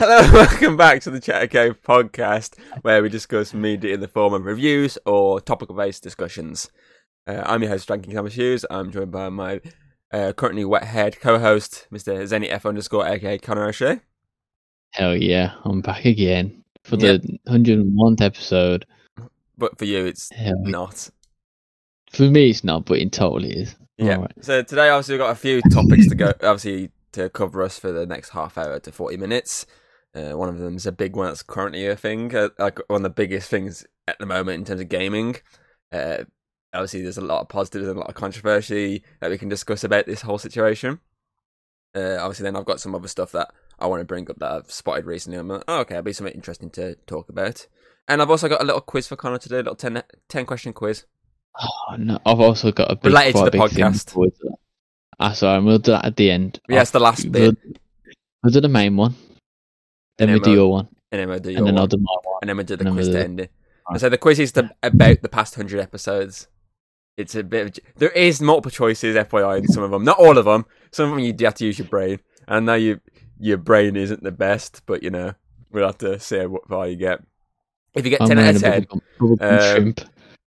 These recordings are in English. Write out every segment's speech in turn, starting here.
Hello, welcome back to the Chatter Cave podcast, where we discuss media in the form of reviews or topical-based discussions. Uh, I'm your host, Frankie Thomas Hughes. I'm joined by my uh, currently wet-haired co-host, Mr. Zenny F underscore aka Connor O'Shea. Hell yeah, I'm back again for the 101th episode. But for you, it's Hell not. For me, it's not, but in total, it is. Yeah. Alright. So today, obviously, we've got a few topics to go. Obviously, to cover us for the next half hour to forty minutes. Uh, one of them is a big one that's currently a thing, uh, like one of the biggest things at the moment in terms of gaming. Uh, obviously, there's a lot of positives and a lot of controversy that we can discuss about this whole situation. Uh, obviously, then I've got some other stuff that I want to bring up that I've spotted recently. I'm like, oh, okay, it'll be something interesting to talk about. And I've also got a little quiz for Connor today, a little 10, 10 question quiz. Oh, no, I've also got a big, Related to the podcast. Ah, sorry, we'll do that at the end. Yeah, it's the last We'll, bit, we'll do the main one, then And we then do we'll- your one, and then we'll do your and then one. I'll do my one. and then we do the And quiz we'll to end it. Alright. So the quiz is the, about the past hundred episodes. It's a bit. Of, there is multiple choices, FYI, in some of them. Not all of them. Some of them you have to use your brain. And I know you, your brain isn't the best, but you know we'll have to see what far you get. If you get I'm ten out of ten, bubblegum- bubblegum Um,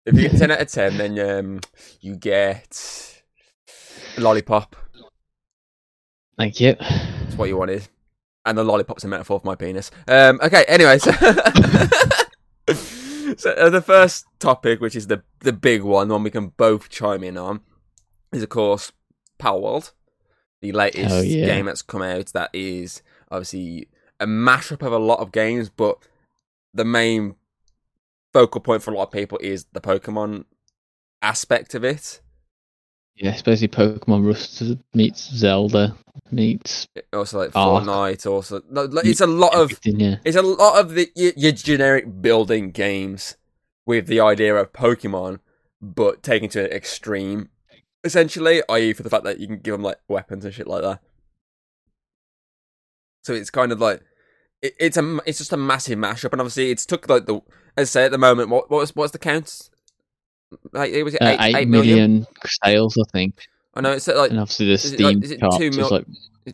if you get ten out of ten, then um, you get a lollipop. Thank you. That's what you wanted. And the lollipop's a metaphor for my penis. Um, okay, anyway, so, so uh, the first topic, which is the the big one, the one we can both chime in on, is of course Palworld, the latest Hell yeah. game that's come out. That is obviously a mashup of a lot of games, but the main focal point for a lot of people is the Pokemon aspect of it. Yeah, it's basically Pokemon Rust meets Zelda meets Also, like Ark. Fortnite. Also, no, like, it's a lot of. Yeah, It's a lot of the your, your generic building games with the idea of Pokemon, but taken to an extreme, essentially. I.e., for the fact that you can give them like weapons and shit like that. So it's kind of like it, it's a it's just a massive mashup, and obviously it's took like the as I say at the moment. What what was what's the count? Like it was uh, eight, eight eight million. million sales, I think, I know it's like and obviously the is it like- Steam is it two mil- like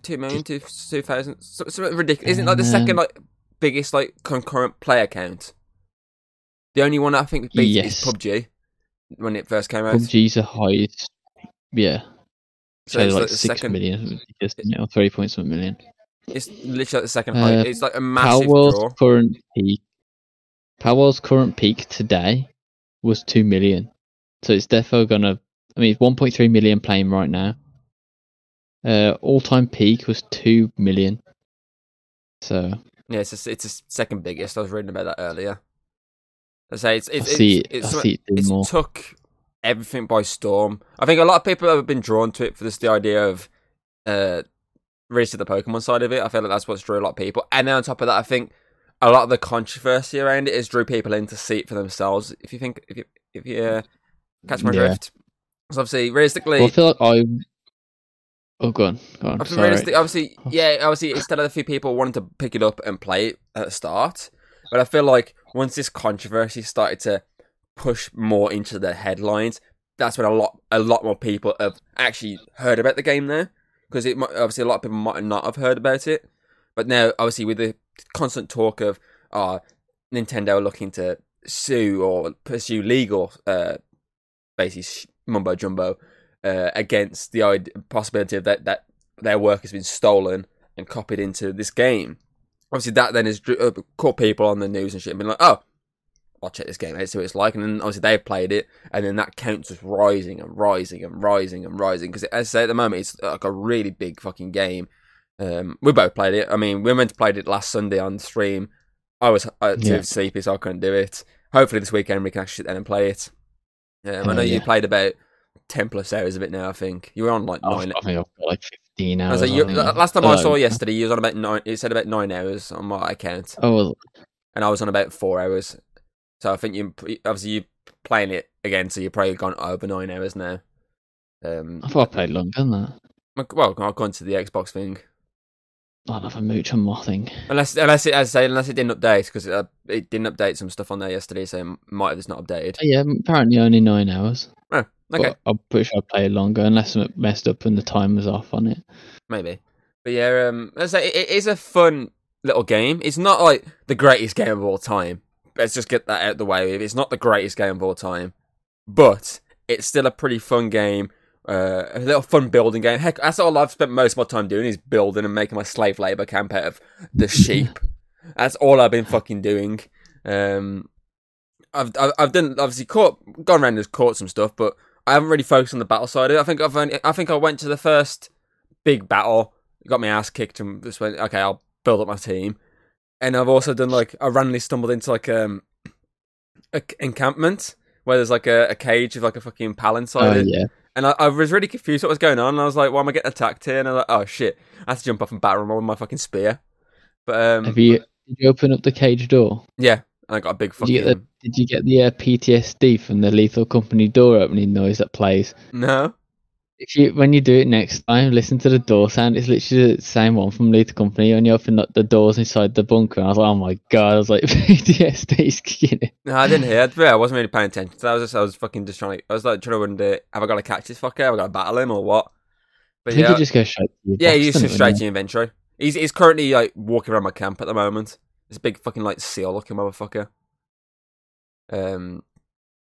two million, two two thousand, so- something ridiculous. Isn't it like the Um, second like biggest like concurrent player count? The only one I think beats it is Yes. PUBG when it first came out. PUBG's the highest. Yeah, So so, it's like, like six second. million, just you know, three point something million. It's literally like the second Uh. It's like a massive Palworld's draw. current peak. Palworld's current peak today was two million, so it's definitely gonna. I mean, it's one point three million playing right now. Uh, all time peak was two million. So Yeah, it's a, it's the second biggest. I was reading about that earlier. I say it's I it's see. it's, it's, I see it it's more. took everything by storm. I think a lot of people have been drawn to it for this the idea of uh really to the Pokemon side of it. I feel like that's what's drew a lot of people. And then on top of that, I think a lot of the controversy around it is drew people in to see it for themselves. If you think if you if you uh, catch my Yeah. drift, so obviously realistically. Well, I feel like I. Oh, go on, go on. Sorry. obviously, yeah, obviously, instead of a few people wanting to pick it up and play it at the start, but I feel like once this controversy started to push more into the headlines, that's when a lot, a lot more people have actually heard about the game now. Because it obviously a lot of people might not have heard about it, but now obviously with the constant talk of uh, Nintendo looking to sue or pursue legal, uh, basically mumbo jumbo uh, against the possibility of that that their work has been stolen and copied into this game. Obviously, that then has uh, caught people on the news and shit and been like, oh, I'll check this game out, see what it's like. And then obviously they've played it, and then that count's just rising and rising and rising and rising. Because as I say, at the moment, it's like a really big fucking game. Um, we both played it. I mean, we went to played it last Sunday on stream. I was uh, too Yeah. sleepy, so I couldn't do it. Hopefully, this weekend we can actually sit down and play it. Um, I know you played about ten plus hours of it now. I think you were on like Oh, nine. I think I've got like fifteen hours. like, you, last time I saw yesterday, you was on about nine. It said about nine hours on my account, Oh, well, and I was on about four hours. So I think you obviously you playing it again, so you've probably gone over nine hours now. Um, I thought I played longer than that. well, I've gone to the Xbox thing, I'll have a mooch on my thing. unless unless it as I say unless it didn't update because it, uh, it didn't update some stuff on there yesterday, so it might have just not updated. Oh, yeah, apparently only nine hours. Oh, okay, But I'm pretty sure I played longer unless I messed up and the time was off on it. maybe, but yeah, um, as I say it, it is a fun little game. It's not like the greatest game of all time. Let's just get that out of the way. It's not the greatest game of all time, but it's still a pretty fun game. Uh, a little fun building game. Heck, that's all I've spent most of my time doing is building and making my slave labor camp out of the sheep. that's all I've been fucking doing. Um, I've, I've I've done obviously caught gone around and caught some stuff, but I haven't really focused on the battle side of it. I think I've only, I think I went to the first big battle, got my ass kicked, and just went okay, I'll build up my team. And I've also done like I randomly stumbled into like um a encampment where there's like a, a cage with like a fucking pal inside Oh it. yeah. And I, I was really confused what was going on. And I was like, why am I getting attacked here? And I was like, oh shit, I have to jump off and batter him with my fucking spear. But um, Have you did you open up the cage door? yeah, and I got a big Did fucking you get the Did you get the uh, PTSD from the Lethal Company door opening noise that plays? no. If you when you do it next time, listen to the door sound. It's literally the same one from Lethal Company. When you open up the doors inside the bunker, I was like, oh my god! I was like, PTSD's kicking in. No, I didn't hear. Yeah, I wasn't really paying attention. So I was just, I was fucking just trying to. I was like trying to wonder, have I got to catch this fucker? Have I got to battle him or what? I But think yeah, you just go straight. Yeah, he's just it, straight to your inventory. He's he's currently like walking around my camp at the moment. It's a big fucking like seal looking motherfucker. Um,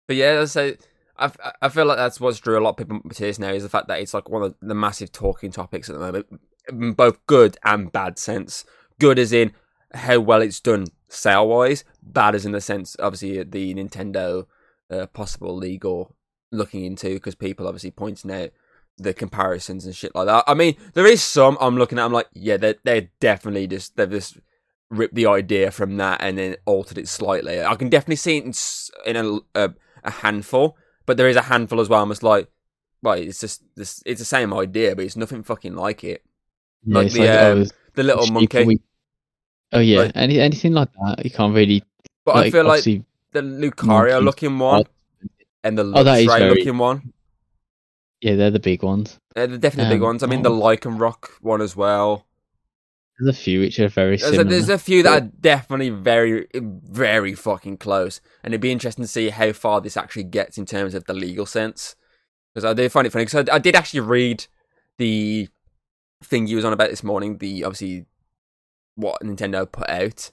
but yeah, so I I feel like that's what's drew a lot of people to this now is the fact that it's like one of the massive talking topics at the moment, both good and bad sense. Good as in how well it's done sale wise, bad as in the sense obviously the Nintendo uh, possible legal looking into because people obviously pointing out the comparisons and shit like that. I mean, there is some I'm looking at. I'm like, yeah, they're they're definitely just they've just ripped the idea from that and then altered it slightly. I can definitely see it in, in a, a a handful, but there is a handful as well. I'm just like, right, it's just this. It's the same idea, but it's nothing fucking like it. Yeah, like the, oh, um, it's The little monkey, we- Oh yeah, Like- any anything like that, you can't really. but I feel like the Lucario looking one and the Oh, Luxray very- looking one. yeah, they're the big ones. They're definitely big Um, ones. I mean, the Lycanroc one as well. There's a few which are very similar. there's a few that are definitely very, very fucking close, and it'd be interesting to see how far this actually gets in terms of the legal sense. Because I did find it funny because I, I did actually read the thing you was on about this morning. The obviously what Nintendo put out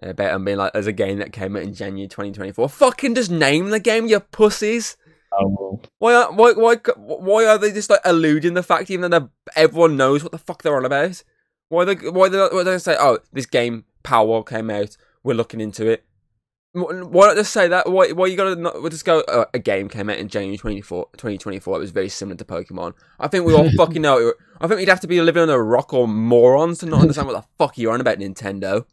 about them being like, there's a game that came out in January 2024. Fucking just name the game, you pussies. Oh, Why, are- why, why, why are they just like eluding the fact, even though everyone knows what the fuck they're on about? Why they, why they, why they say, oh, this game Palworld came out, we're looking into it. Wh- Why not just say that? Why, why you gotta not, we'll just go, uh, a game came out in January 24, 2024, it was very similar to Pokemon. I think we all fucking know it. I think we'd have to be living on a rock or morons to not understand what the fuck you're on about Nintendo.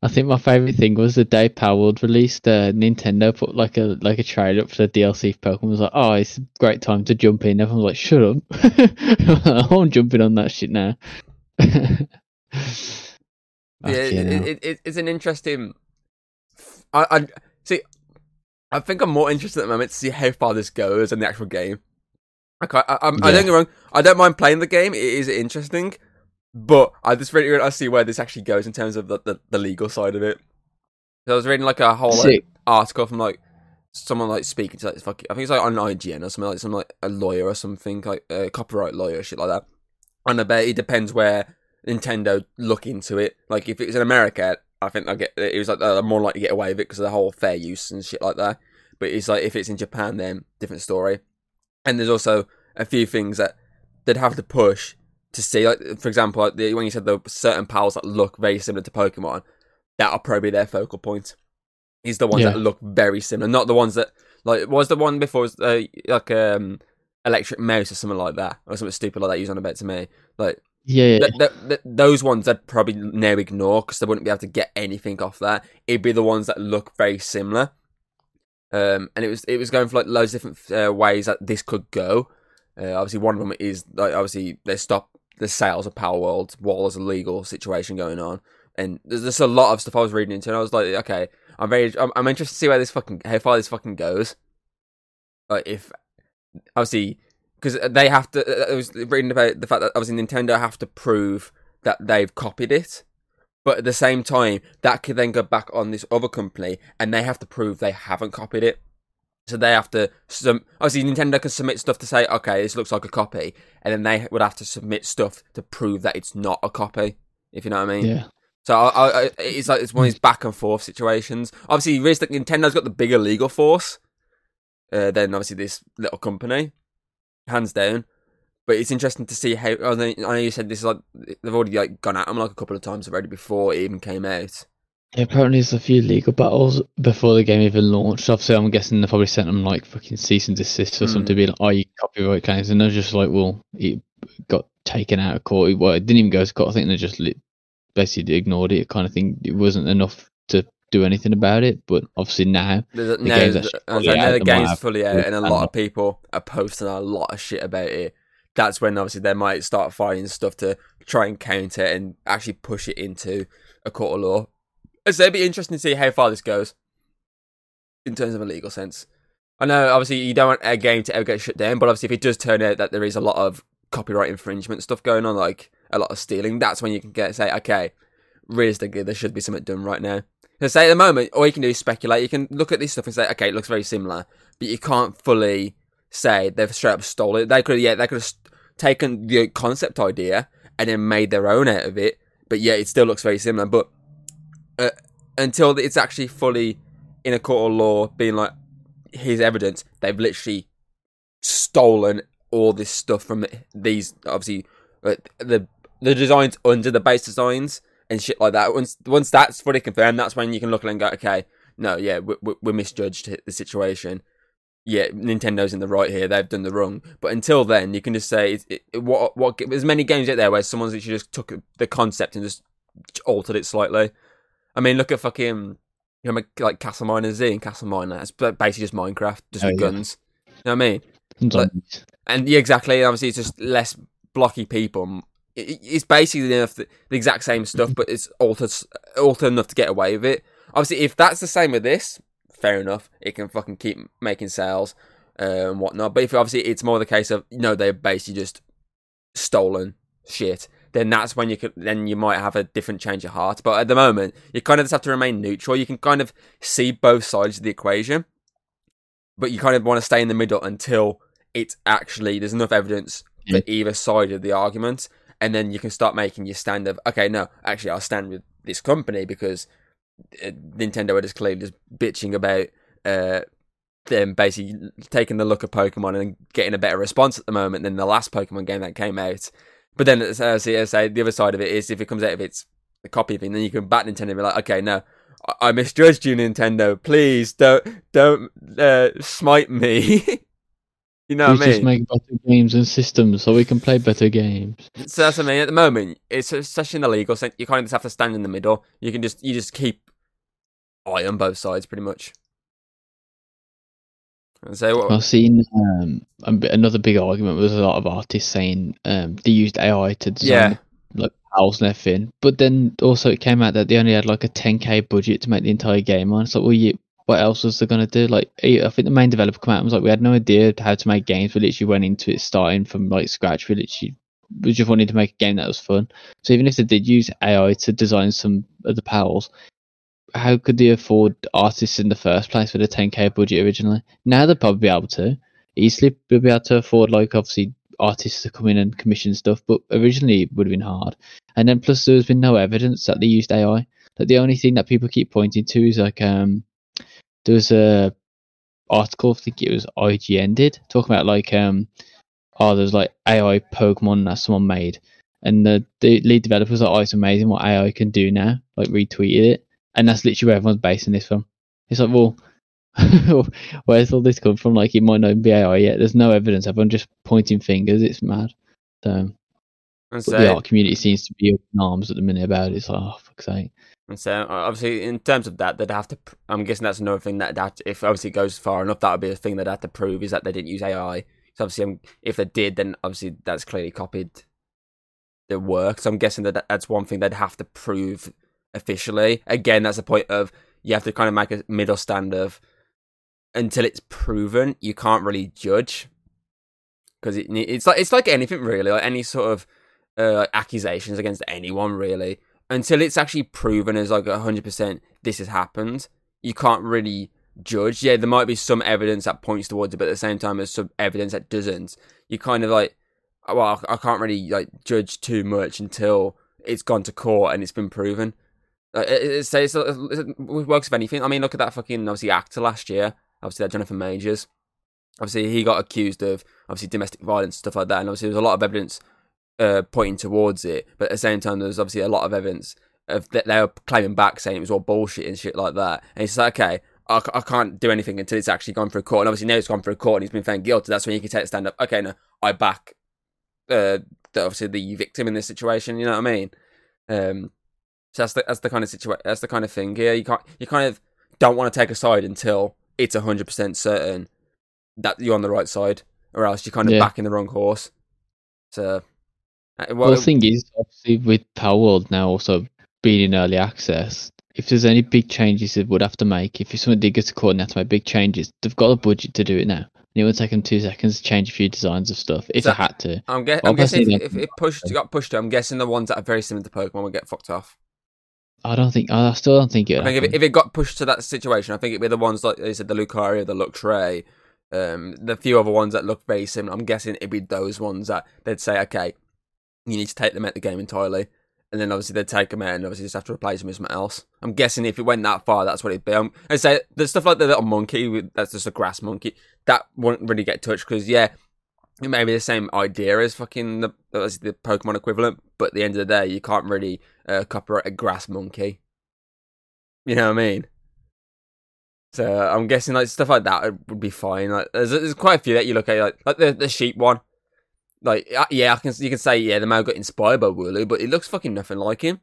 I think my favorite thing was the day Palworld released. Uh, Nintendo put like a like a trailer up for the DLC for Pokemon. Was like, oh, it's a great time to jump in. Everyone's like, shut up! I'm jumping on that shit now. yeah, it, it, it, it's an interesting. I, I see. I think I'm more interested at the moment to see how far this goes in the actual game. Okay, I, I'm, I Yeah. don't get wrong. I don't mind playing the game. It is interesting, but I just really want to see where this actually goes in terms of the, the, the legal side of it. So I was reading like a whole like, article from like someone like speaking to like fuck, I think it's like on IGN or something like some like a lawyer or something like a copyright lawyer shit like that. And I bet it depends where Nintendo look into it. Like if it was in America, I think I get it was like they're more likely to get away with it because of the whole fair use and shit like that. But it's like if it's in Japan, then different story. And there's also a few things that they'd have to push to see. Like for example, like the, when you said the certain powers that look very similar to Pokemon, that are probably their focal point. Is the ones Yeah. that look very similar, not the ones that like was the one before was uh, like um electric mouse or something like that, or something stupid like that. You was on about to me, like Yeah, th- th- th- those ones I'd probably now ignore because they wouldn't be able to get anything off that. It'd be the ones that look very similar. Um, and it was it was going for like loads of different uh, ways that this could go. Uh, obviously, one of them is like obviously they stop the sales of Palworld while there's a legal situation going on, and there's just a lot of stuff I was reading into, and I was like, okay, I'm very I'm, I'm interested to see where this fucking how far this fucking goes. Like if obviously because they have to. Uh, I was reading about the fact that obviously Nintendo have to prove that they've copied it, but at the same time, that could then go back on this other company, and they have to prove they haven't copied it. So they have to. Some, obviously, Nintendo can submit stuff to say, "Okay, this looks like a copy," and then they would have to submit stuff to prove that it's not a copy. If you know what I mean. Yeah. So I, I, it's like it's one of these back and forth situations. Obviously, realistic Nintendo's got the bigger legal force uh, than obviously this little company, hands down. But it's interesting to see how. I know, I know you said this is like they've already like gone at them like a couple of times already before it even came out. Yeah, apparently there's a few legal battles before the game even launched. Obviously, I'm guessing they probably sent them like fucking cease and desist or Mm. something to be like, oh, you copyright claims. And they're just like, well, it got taken out of court. Well, it didn't even go to court. I think they just li- basically ignored it, kind of thing. It wasn't enough to do anything about it. But obviously now, The now, game's there's- fully out, the game's fully out, and a lot of people are posting a lot of shit about it. That's when obviously they might start finding stuff to try and counter and actually push it into a court of law. It'd be interesting to see how far this goes in terms of a legal sense. I know obviously you don't want a game to ever get shut down, but obviously if it does turn out that there is a lot of copyright infringement stuff going on, like a lot of stealing, that's when you can get say, okay, realistically there should be something done right now. Because say at the moment, all you can do is speculate. You can look at this stuff and say, okay, it looks very similar, but you can't fully say they've straight up stole it. They could, yeah, they could have taken the concept idea and then made their own out of it, but yeah, it still looks very similar. But uh, until it's actually fully in a court of law, being like, here's evidence, they've literally stolen all this stuff from these, obviously, uh, the the designs under the base designs and shit like that. Once once that's fully confirmed, that's when you can look at and go, okay, no, yeah, we, we, we misjudged the situation. Yeah, Nintendo's in the right here; they've done the wrong. But until then, you can just say it, it, what what. There's many games out there where someone's actually just took the concept and just altered it slightly. I mean, look at fucking you know like Castle Miner Z and Castle Miner. It's basically just Minecraft, just Oh, with yeah. guns. You know what I mean? And yeah, exactly. Obviously, it's just less blocky people. It- it- It's basically enough the, the exact same stuff, but it's altered altered enough to get away with it. Obviously, if that's the same with this, fair enough. It can fucking keep making sales uh, and whatnot. But if obviously it's more the case of you no, they're basically just stolen shit, then that's when you could then you might have a different change of heart. But at the moment, you kind of just have to remain neutral. You can kind of see both sides of the equation, but you kind of want to stay in the middle until it's actually there's enough evidence for either side of the argument, and then you can start making your stand of okay, no, actually I'll stand with this company because uh, Nintendo are just clearly just bitching about uh, them basically taking the look of Pokemon and getting a better response at the moment than the last Pokemon game that came out. But then, as I say, as I say, the other side of it is if it comes out of it's a copy thing, then you can bat Nintendo and be like, okay, no, I, I misjudged you, Nintendo. Please don't don't uh, smite me. you know we what I just make better games and systems so we can play better games. So that's what I mean. At the moment, it's especially in the legal sense, you kind of just have to stand in the middle. You can just you just keep eye on both sides, pretty much. So what? I've seen um, another big argument was a lot of artists saying um, they used AI to design Yeah, like house and everything, but then also it came out that they only had like a 10k budget to make the entire game on. It's like, well, you, what else was they gonna do? Like, I I think the main developer came out and was like, we had no idea how to make games. We literally went into it starting from like scratch. We literally we just wanted to make a game that was fun. So even if they did use AI to design some of the pals, how could they afford artists in the first place with a 10k budget originally? Now they'd probably be able to easily be able to afford like obviously artists to come in and commission stuff, but originally it would have been hard. And then plus there's been no evidence that they used AI. Like the only thing that people keep pointing to is like um there was a article, I think it was IGN did, talking about like um oh there's like AI Pokemon that someone made. And the, the lead developer was like, oh, it's amazing what AI can do now. Like retweeted it, and that's literally where everyone's basing this from. It's like, well, where's all this come from? Like, it might not be AI yet. There's no evidence. Everyone just pointing fingers. It's mad. So, and so the art community seems to be in arms at the minute about it. It's like, oh, fuck's sake. And so, obviously, in terms of that, they'd have to. I'm guessing that's another thing that that if obviously it goes far enough, that would be a thing they'd have to prove is that they didn't use AI. So obviously, um, if they did, then obviously that's clearly copied the work. So I'm guessing that that's one thing they'd have to prove officially. Again, that's the point of you have to kind of make a middle stand of until it's proven, you can't really judge because it, it's like it's like anything really, like any sort of uh, accusations against anyone really until it's actually proven as like hundred percent this has happened, you can't really judge. Yeah, there might be some evidence that points towards it, but at the same time, there's some evidence that doesn't. You kind of like, well, I can't really like judge too much until it's gone to court and it's been proven. Uh, it, it's, it works with anything. I mean, look at that fucking obviously actor last year. Obviously, that Jonathan Majors. Obviously, he got accused of obviously domestic violence stuff like that, and obviously there's a lot of evidence uh, pointing towards it. But at the same time, there's obviously a lot of evidence of that they were claiming back saying it was all bullshit and shit like that. And he's like, okay, I, I can't do anything until it's actually gone through court. And obviously now it's gone through court and he's been found guilty. That's when you can take stand up. Okay, no, I back uh, the, obviously the victim in this situation. You know what I mean? Um, so that's the that's the kind of situation. That's the kind of thing here. You can't you kind of don't want to take a side until it's hundred percent certain that you're on the right side, or else you're kind of Yeah. backing the wrong horse. So, uh, Well, well, the thing is, obviously, with Palworld now also being in early access, if there's any big changes they would have to make, if something did get to court and they have to make big changes, they've got a budget to do it now. And it would take them two seconds to change a few designs of stuff if So- they had to. I'm, guess- I'm guessing if, if it pushed got pushed, I'm guessing the ones that are very similar to Pokemon would get fucked off. I don't think. I still don't think it. I think if it, if it got pushed to that situation, I think it'd be the ones like they said, the Lucario, the Luxray, um, the few other ones that look very similar. I'm guessing it'd be those ones that they'd say, okay, you need to take them out the game entirely, and then obviously they'd take them out and obviously just have to replace them with something else. I'm guessing if it went that far, that's what it'd be. Um, I say the stuff like the little monkey, that's just a grass monkey, that wouldn't really get touched because yeah. It may be the same idea as fucking the as the Pokemon equivalent, but at the end of the day, you can't really uh, copyright a grass monkey. You know what I mean? So I'm guessing like stuff like that would be fine. Like there's, there's quite a few that you look at, like like the the sheep one. Like uh, yeah, I can you can say yeah, the man got inspired by Wooloo, but it looks fucking nothing like him.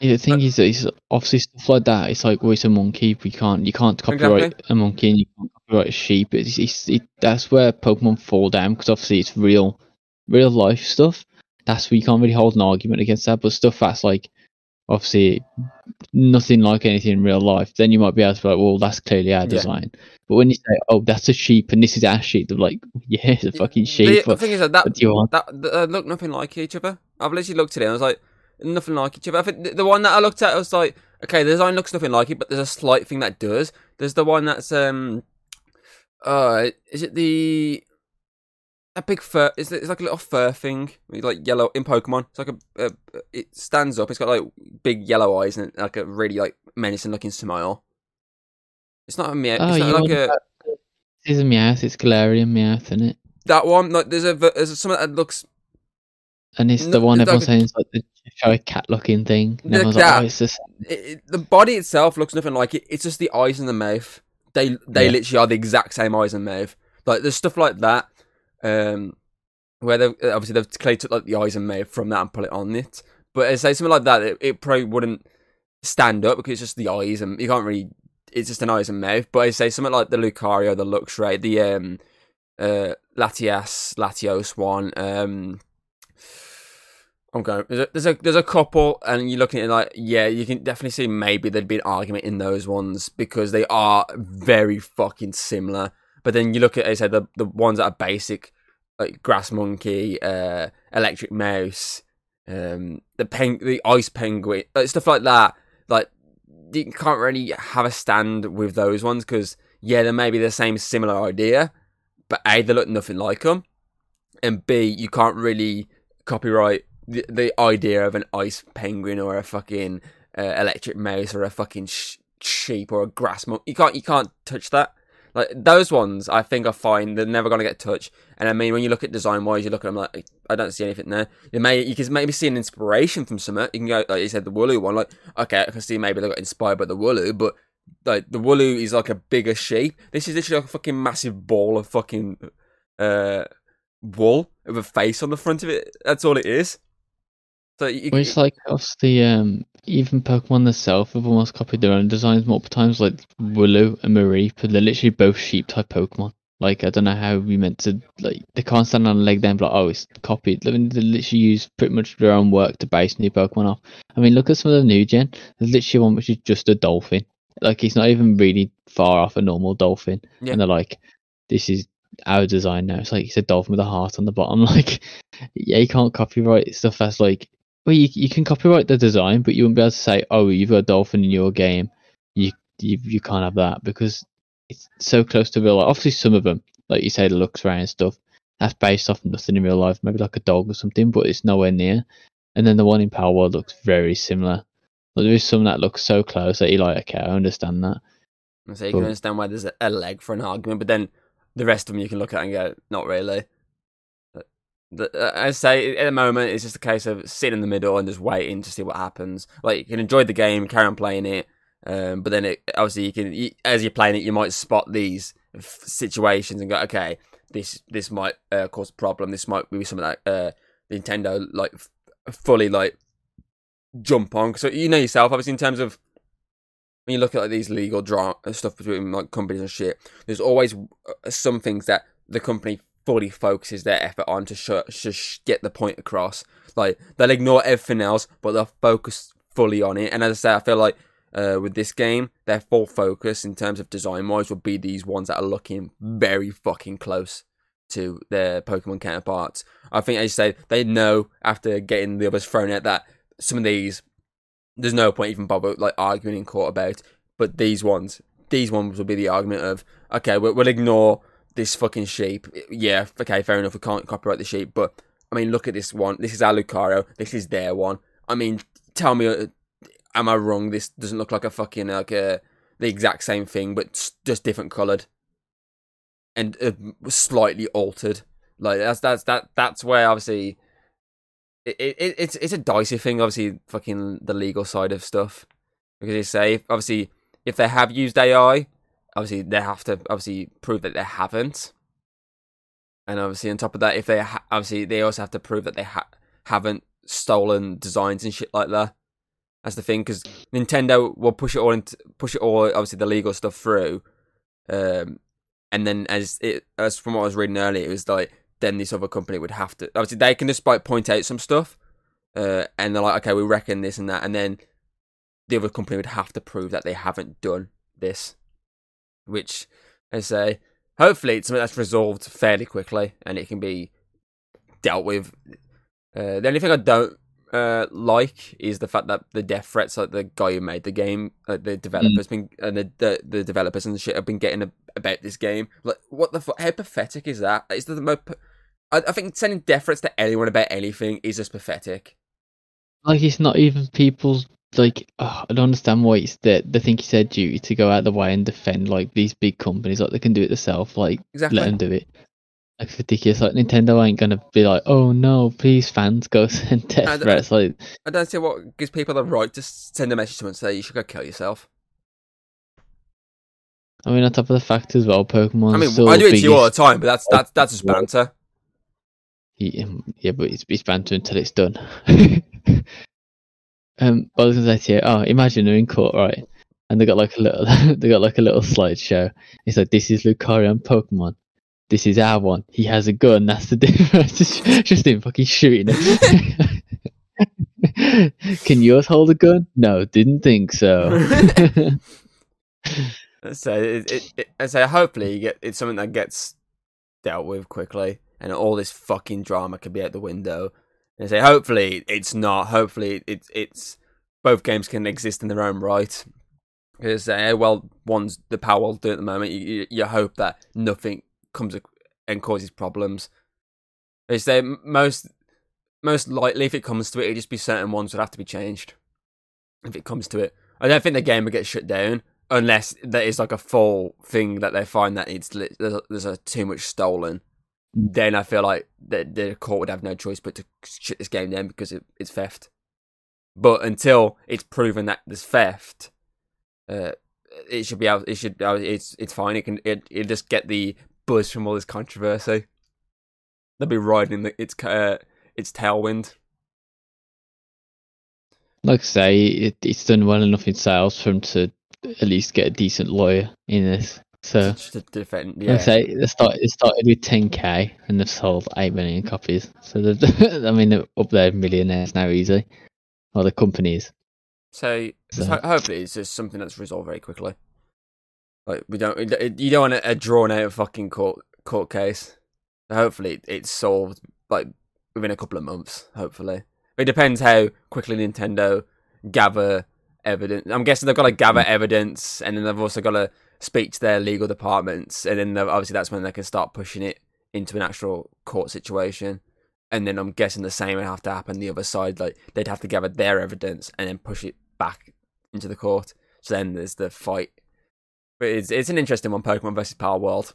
Yeah, the thing is, that it's obviously stuff like that. It's like, well, it's a monkey. We can't, you can't copyright Exactly. a monkey, and you can't copyright a sheep. It's, it's, it, that's where Pokemon fall down because obviously it's real, real life stuff. That's where you can't really hold an argument against that. But stuff that's like, obviously, nothing like anything in real life, then you might be able to be like, well, that's clearly our Yeah. design. But when you say, oh, that's a sheep and this is our sheep, they're like, yeah, it's a fucking sheep. the, the thing is that that, you want? that that look nothing like each other. I've literally looked at it. and I was like, nothing like each other. I think the, the one that I looked at I was like, okay, the design looks nothing like it, but there's a slight thing that does. There's the one that's um, uh, is it the a big fur? Is it, it's like a little fur thing, like yellow in Pokemon. It's like a, a it stands up. It's got like big yellow eyes and like a really like menacing looking smile. It's not a meow. Oh, it's not like a that- It's a Meowth, it's Galarian Meowth, isn't it? that one. Like there's a there's something that looks And it's No, the one it's everyone's like saying is like the showy cat looking thing. And Like everyone's like, oh, just it, it- the body itself looks nothing like it. It's just the eyes and the mouth. They they Yeah. literally are the exact same eyes and mouth. Like there's stuff like that, um, where they obviously they've clearly took like the eyes and mouth from that and put it on it. But I say something like that, it, it probably wouldn't stand up because it's just the eyes and you can't really. It's just an eyes and mouth. But I say something like the Lucario, the Luxray, the um, uh, Latias, Latios one. Um, I'm going. There's a, there's a there's a couple, and you're looking at it like, yeah, you can definitely see maybe there'd be an argument in those ones because they are very fucking similar. But then you look at, I said, the the ones that are basic, like grass monkey, uh, electric mouse, um, the peng, the ice penguin, stuff like that. Like you can't really have a stand with those ones because yeah, they may be the same similar idea, but a they look nothing like them, and b you can't really copyright the, the idea of an ice penguin or a fucking uh, electric mouse or a fucking sh- sheep or a grass monkey. You can't you can't touch that. Like those ones, I think are fine. They're never gonna get touched. And I mean, when you look at design wise, you look at them like I don't see anything there. You may you can maybe see an inspiration from something. You can go like you said the Wooloo one. Like okay, I can see maybe they got inspired by the Wooloo, but like the Wooloo is like a bigger sheep. This is literally like a fucking massive ball of fucking uh wool with a face on the front of it. That's all it is. So you, Well, it's like obviously, um, even Pokemon themselves have almost copied their own designs multiple times, like Wooloo and Mareep, but they're literally both sheep type Pokemon. Like I don't know how we meant to like they can't stand on a leg then, but like, oh, it's copied. I mean, they literally use pretty much their own work to base new Pokemon off. I mean, look at some of the new gen. There's literally one which is just a dolphin. Like it's not even really far off a normal dolphin, Yeah. and they're like, this is our design now. It's like it's a dolphin with a heart on the bottom. Like, yeah, you can't copyright stuff that's like well, you you can copyright the design, but you wouldn't be able to say, "Oh, you've got a dolphin in your game. You you you can't have that because it's so close to real life." Obviously, some of them, like you say, the looks around and stuff, that's based off nothing in real life. Maybe like a dog or something, but it's nowhere near. and then the one in Palworld looks very similar. But there is some that looks so close that you're like, okay, I understand that. So you can understand why there's a leg for an argument, but then the rest of them you can look at and go, not really. The, uh, I say at the moment it's just a case of sitting in the middle and just waiting to see what happens. Like you can enjoy the game, carry on playing it, um, but then it, obviously you can you, as you're playing it, you might spot these f- situations and go, okay, this this might uh, cause a problem. This might be something that uh, Nintendo like f- fully like jump on. So you know yourself, obviously in terms of when you look at like these legal drama stuff between like companies and shit, there's always uh, some things that the company fully focuses their effort on to sh- sh- get the point across. Like they'll ignore everything else, but they'll focus fully on it. And as I say, I feel like uh, with this game, their full focus in terms of design wise would be these ones that are looking very fucking close to their Pokemon counterparts. I think, as you say, they know after getting the others thrown out that some of these there's no point even bother like arguing in court about. But these ones, these ones will be the argument of okay, we'll, we'll ignore this fucking sheep. Yeah, okay, fair enough. We can't copyright the sheep, but I mean, look at this one. This is our Lucario. This is their one. I mean, tell me, uh, am I wrong? This doesn't look like a fucking like a the exact same thing, but just different coloured and uh, slightly altered. Like that's that's that that's where obviously it, it it's it's a dicey thing. Obviously, fucking the legal side of stuff because you say obviously if they have used AI, obviously they have to obviously prove that they haven't. And obviously, on top of that, if they ha- obviously they also have to prove that they ha- haven't stolen designs and shit like that. That's the thing because Nintendo will push it all into push it all obviously the legal stuff through, um, and then as it as from what I was reading earlier, it was like then this other company would have to obviously they can just like point out some stuff, uh, and they're like, okay, we reckon this and that, and then the other company would have to prove that they haven't done this, which I say, hopefully it's something that's resolved fairly quickly and it can be dealt with. Uh, the only thing I don't uh, like is the fact that the death threats, like the guy who made the game, like the developers, been and the, the the developers and the shit have been getting a, about this game. Like, what the fuck? How pathetic is that? Is the most? I, I think sending death threats to anyone about anything is just pathetic. Like it's not even people's like oh, I don't understand why it's that they think it's their duty to go out the way and defend like these big companies like they can do it themselves like Exactly. let them do it. Like ridiculous. Like Nintendo ain't gonna be like, oh no, please fans go send I death d- threats. Like I don't see what gives people the right to send a message to someone and say you should go kill yourself. I mean, on top of the fact as well, Pokemon. I mean, I do it to you all the time, but that's that's that's just banter. Yeah, um, yeah, but it's, it's banter until it's done. um, but I was gonna say to you, oh, imagine they're in court, right? And they got like a little, they got like a little slideshow. It's like this is Lucario and Pokemon. This is our one. He has a gun. That's the difference. just, just him fucking shooting it. Can yours hold a gun? No, didn't think so. So it, it, it, say hopefully you get it's something that gets dealt with quickly, and all this fucking drama could be out the window. And say hopefully it's not. Hopefully it's it's both games can exist in their own right. Because uh, well, one's the power will do at the moment. You, you hope that nothing comes and causes problems. They say most most likely if it comes to it, it'd just be certain ones would have to be changed. If it comes to it, I don't think the game would get shut down unless there is like a full thing that they find that it's there's, a, there's a too much stolen. Then I feel like the the court would have no choice but to shut this game down because it, it's theft. But until it's proven that there's theft, uh, it should be out. It should. Uh, it's it's fine. It can. It it just get the buzz from all this controversy. They'll be riding the, its uh, its tailwind. like I say, it, it's done well enough in sales for him to at least get a decent lawyer in this. So Just to defend. Yeah. Say it started, it started with 10k and they've sold 8 million copies. So I mean, they're up there millionaires now easy. Or the companies. So, So- ho- hopefully it's just something that's resolved very quickly. Like we don't, you don't want a, drawn out fucking court court case. Hopefully it's solved like within a couple of months. Hopefully, it depends how quickly Nintendo gather evidence. I'm guessing they've got to gather hmm. evidence, and then they've also got to speak to their legal departments, and then obviously that's when they can start pushing it into an actual court situation. and then I'm guessing the same would have to happen the other side. Like they'd have to gather their evidence and then push it back into the court. So then there's the fight. But it's it's an interesting one, Pokemon versus Palworld.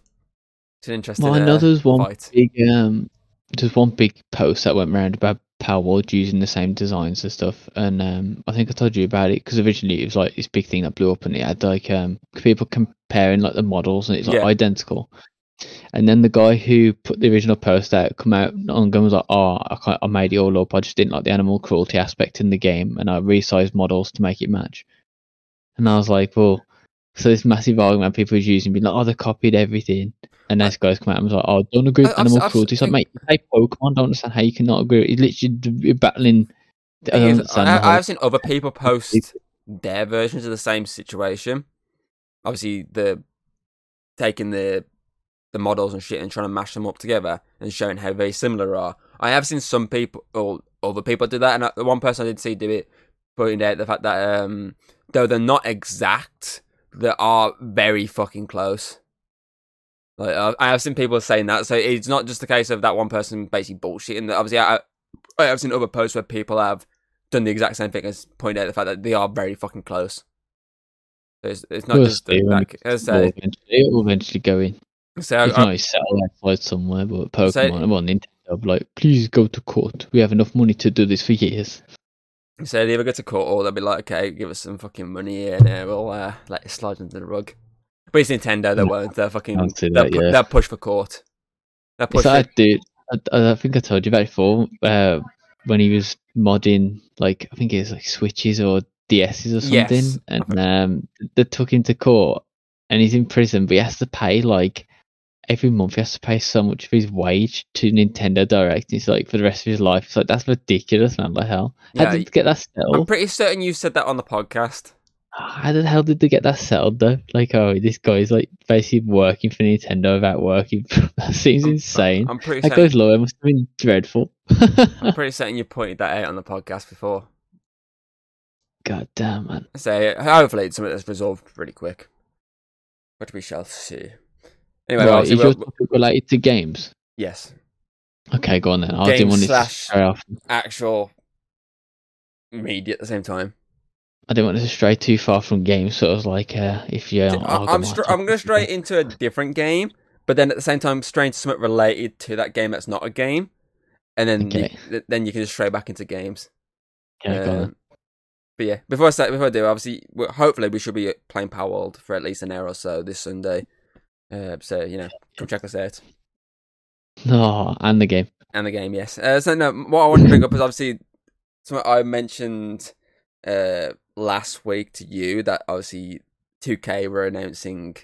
It's an interesting. Well, I know uh, there's one fight. big um, there's one big post that went around about Palworld using the same designs and stuff, and um, I think I told you about it because originally it was like this big thing that blew up, and it had like um, people comparing like the models, and it's like Yeah. identical. And then the guy who put the original post out come out on and was like, "Oh, I, can't, I made it all up. I just didn't like the animal cruelty aspect in the game, and I resized models to make it match." And I was like, "Well." So this massive argument people was using, being like, "Oh, they copied everything," and this guy's come out and was like, "Oh, don't agree with I- I've- animal I've cruelty." It's like, think- mate, you play Pokemon. Don't understand how you cannot agree. It's literally battling. I Thing don't is, understand the I, whole- I've seen other people post their versions of the same situation. Obviously, the taking the the models and shit and trying to mash them up together and showing how very similar are. I have seen some people or other people do that, and the one person I did see do it, pointing out the fact that um, though they're not exact, they are very fucking close. Like uh, I have seen people saying that, so it's not just the case of that one person basically bullshitting. Obviously, I, I have seen other posts where people have done the exact same thing as pointed out the fact that they are very fucking close. So it's, it's not We'll just see that. it- will eventually, it will eventually go in. so can I, settle outside somewhere, but Pokemon. So- Pokemon, well, Nintendo, be like, please go to court. We have enough money to do this for years. So they either go to court or they'll be like, okay, give us some fucking money here, and uh, we'll uh, let it slide under the rug. But it's Nintendo, they won't. They're fucking. They'll, that, pu- yeah. they'll push for court. They'll push. For, dude. I, I think I told you about it before. Uh, when he was modding, like I think it was like switches or DSs or something, Yes. and um, they took him to court, and he's in prison, but he has to pay like every month. He has to pay so much of his wage to Nintendo Direct. It's like for the rest of his life. It's like that's ridiculous, man. Like hell, how Yeah, did they get that settled? I'm pretty certain you said that on the podcast. How the hell did they get that settled though? Like, oh, this guy's like basically working for Nintendo without working. that seems insane. I'm pretty That certain. guy's lawyer must have been dreadful. I'm pretty certain you pointed that out on the podcast before. God damn, man. So hopefully it's something that's resolved pretty quick. But we shall see. Anyway, right, is your topic related to games? yes, Okay, go on then. I didn't want to slash- stray off. actual media at the same time. I didn't want to stray too far from games, so I was like, uh, if you, I- I'm str- I'm going straight into a different game, but then at the same time straight into something related to that game that's not a game, and then Okay. you, then you can just stray back into games. Yeah, on. Um, but yeah, before I start, before I do, obviously, hopefully we should be playing Palworld for at least an hour or so this Sunday. Uh, so you know, come check us out Oh, and the game. and the game. Yes. Uh, so no, what I want to bring up is obviously something I mentioned uh, last week to you that obviously 2K were announcing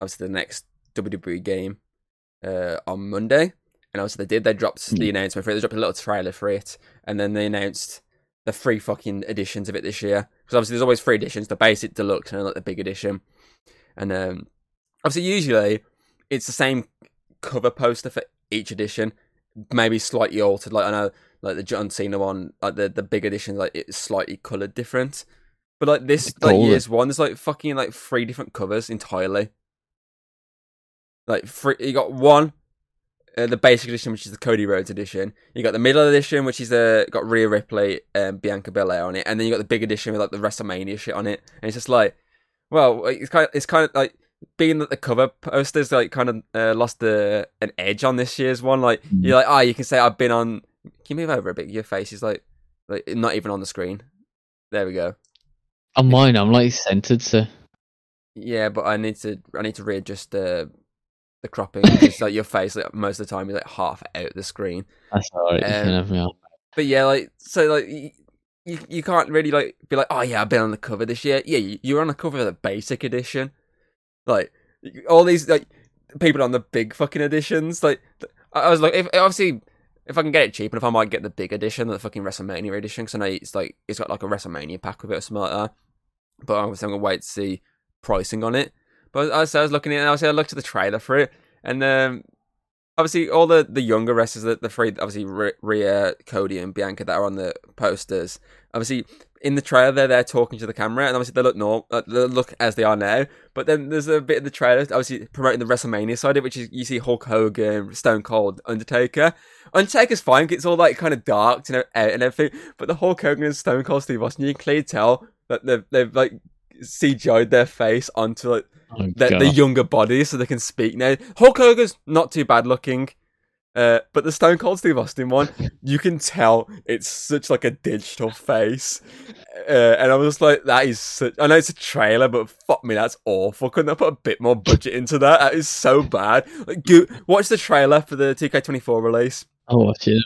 obviously the next WWE game uh, on Monday, and obviously they did. They dropped the Mm. announcement for it. They dropped a little trailer for it, and then they announced the three fucking editions of it this year. Because obviously there's always three editions: the basic, deluxe, and like the big edition. And um, obviously usually it's the same cover poster for each edition, maybe slightly altered. Like I know, like the John Cena one, like the the big edition, like it's slightly coloured different. But like this, like years one, there's like fucking like three different covers entirely. Like three, you got one, uh, the basic edition, which is the Cody Rhodes edition. You got the middle edition, which is the got Rhea Ripley and Bianca Belair on it, and then you got the big edition with like the WrestleMania shit on it. And it's just like, well, it's kind of it's kind of like being that the cover posters like kind of uh, lost the an edge on this year's one. Like Mm. you're like, ah, you can say I've been on. Can you move over a bit? Your face is like like not even on the screen. There we go. On mine, I'm like centered, so Yeah, but I need to I need to readjust the the cropping because like your face like most of the time is like half out the screen. that's alright. Um, can have me on. But yeah, like so like y- you you can't really like be like oh yeah I've been on the cover this year. Yeah, you, you were on the cover of the basic edition. Like all these like people on the big fucking editions. Like I was like if obviously. If I can get it cheap and if I might get the big edition, the fucking WrestleMania edition, because I know it's like it's got like a WrestleMania pack with it or something like that. But obviously, I'm gonna wait to see pricing on it. But I was, I was looking at it, and obviously I looked at the trailer for it, and um, obviously all the, the younger wrestlers, the, the three, obviously Rhea, Cody, and Bianca that are on the posters. Obviously, in the trailer they're there talking to the camera, and obviously they look normal, uh, they look as they are now. But then there's a bit of the trailer, obviously promoting the WrestleMania side of it, which is you see Hulk Hogan, Stone Cold, Undertaker. Undertaker's fine it's all like kind of dark and out and everything. But the Hulk Hogan and Stone Cold Steve Austin, you can clearly tell that they've they've like CGI'd their face onto like Oh, the, the younger body so they can speak now. Hulk Hogan's not too bad looking. Uh, but the Stone Cold Steve Austin one, you can tell it's such like a digital face, uh, and I was just like, "That is such." I know it's a trailer, but fuck me, that's awful. Couldn't I put a bit more budget into that? That is so bad. Like, go, watch the trailer for the 2K24 release, I'll watch it.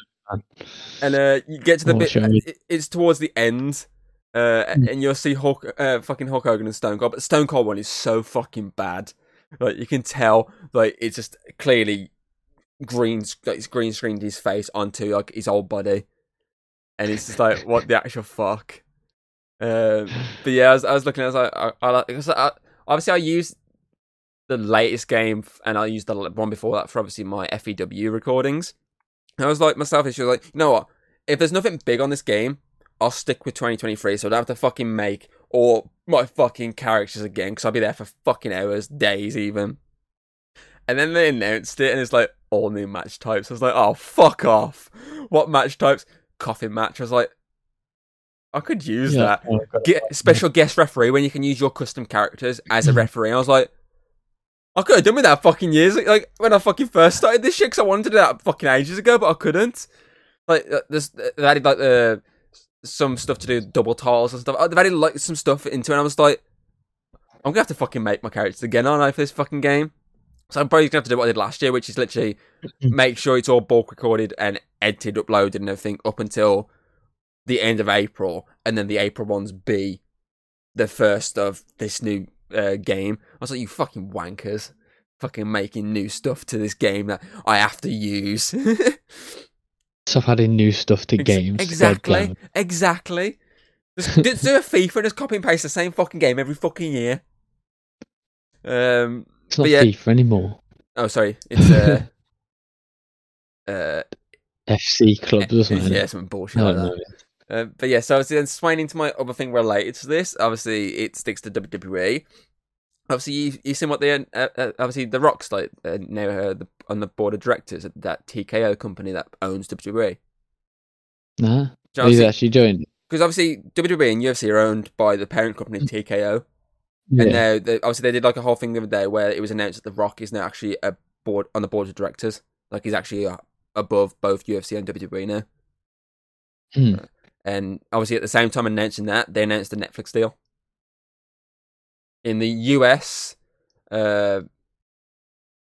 and uh, you get to the bit. it- It's towards the end, uh, Hmm. and you'll see Hulk, uh, fucking Hulk Hogan and Stone Cold. But Stone Cold one is so fucking bad. Like you can tell, like it's just clearly green, like green screened his face onto like his old body, and it's just like what the actual fuck. Um, but yeah, I was, I was looking. I was like, I, I because I, obviously I use the latest game, and I used the one before that for obviously my FEW recordings. And I was like myself, it's just like, you know what? If there's nothing big on this game, I'll stick with 2023, so I don't have to fucking make all my fucking characters again, because I'll be there for fucking hours, days even. And then they announced it, and it's like all new match types. I was like, oh fuck off! What match types? Coffin match. I was like, I could use Yeah. that Oh, get special guest referee when you can use your custom characters as a referee. I was like, I could have done with that fucking years like when I fucking first started this shit because I wanted to do that fucking ages ago, but I couldn't. Like, there's they added like uh, some stuff to do double tiles and stuff. Uh, They've added like some stuff into it, and I was like, I'm gonna have to fucking make my characters again, aren't I, for this fucking game? So I'm probably gonna have to do what I did last year, which is literally make sure it's all bulk recorded and edited, uploaded, and everything up until the end of April, and then the April ones be the first of this new uh, game. I was like, you fucking wankers, fucking making new stuff to this game that I have to use. Stop adding new stuff to Ex- games. Exactly, exactly. Just, just do a FIFA and just copy and paste the same fucking game every fucking year. Um. It's not But yeah. FIFA anymore. Oh, sorry. It's uh. uh. FC clubs or something. Yeah, something bullshit No, like that. Uh, but yeah, so obviously then swinging into my other thing related to this, obviously it sticks to WWE. Obviously, you you seen what they uh, uh, obviously the Rocks like uh, now uh, the, on the board of directors at that TKO company that owns WWE. Nah. So He's actually doing. Because obviously WWE and UFC are owned by the parent company TKO, Yeah. and now they, obviously they did like a whole thing the other day where it was announced that the Rock is now actually a board on the board of directors, like he's actually uh, above both UFC and WWE now. Hmm. And obviously, at the same time announcing that, they announced the Netflix deal. In the US, uh,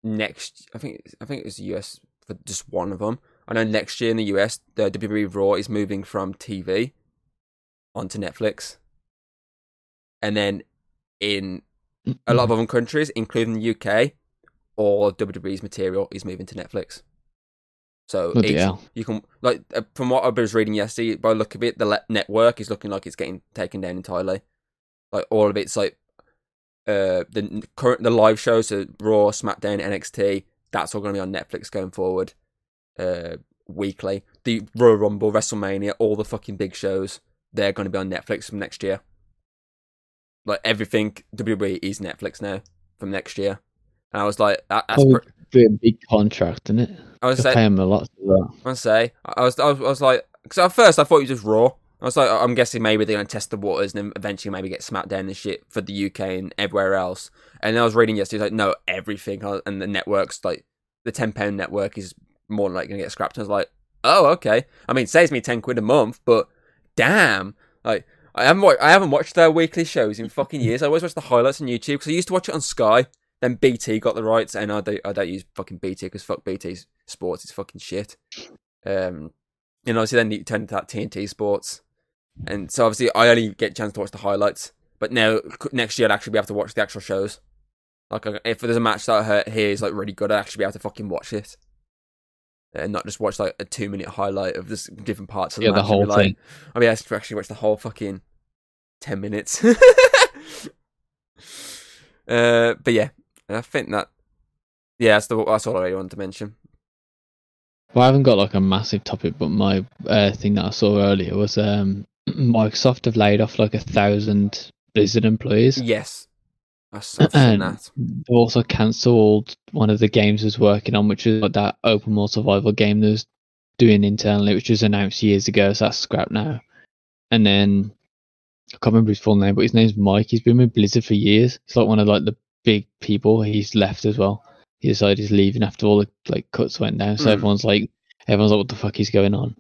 next, I think, I think it was the US for just one of them. I know next year in the US, the WWE Raw is moving from TV onto Netflix, and then in a lot of other countries, including the UK, all WWE's material is moving to Netflix. So you can like uh, from what I was reading yesterday. By the look of it, the network is looking like it's getting taken down entirely. Like all of it's like uh the current the live shows, so Raw, SmackDown, NXT. That's all going to be on Netflix going forward, uh, weekly. The Royal Rumble, WrestleMania, all the fucking big shows, they're going to be on Netflix from next year. Like everything WWE is Netflix now from next year. And I was like, that, that's. Oh, a big contract, isn't it? I was saying, pay him a lot for that. I say, I was, I was, I was like, because at first I thought it was just Raw. I was like, I'm guessing maybe they're gonna test the waters and then eventually maybe get smacked SmackDown and shit for the UK and everywhere else. And then I was reading yesterday, he's like, no, everything, and the networks, like the ten pound network, is more than like gonna get scrapped. And I was like, oh, okay. I mean, it saves me ten quid a month, but damn, like. I haven't, I haven't watched their weekly shows in fucking years. I always watch the highlights on YouTube because I used to watch it on Sky. Then BT got the rights, and I don't, I don't use fucking BT because fuck BT's sports. It's fucking shit. Um, and obviously then you turn into that TNT Sports, and so obviously I only get a chance to watch the highlights. But now next year I'd actually be able to watch the actual shows. Like if there's a match that I hear here is like really good, I'd actually be able to fucking watch it, and not just watch like a two minute highlight of just different parts of the Yeah, the match. Be whole like, thing. I mean, I to actually watch the whole fucking ten minutes. uh, but yeah, I think that yeah, that's the that's all I really wanted to mention. Well, I haven't got like a massive topic, but my uh, thing that I saw earlier was um, Microsoft have laid off like a thousand Blizzard employees. Yes, I've seen that. They've also cancelled one of the games I was working on, which is like that open world survival game they was doing internally, which was announced years ago, so that's scrapped now. And then I can't remember his full name, but his name's Mike. He's been with Blizzard for years. He's like one of like the big people. He's left as well. He decided he's leaving after all the like cuts went down. So Hmm. everyone's like, everyone's like, what the fuck is going on?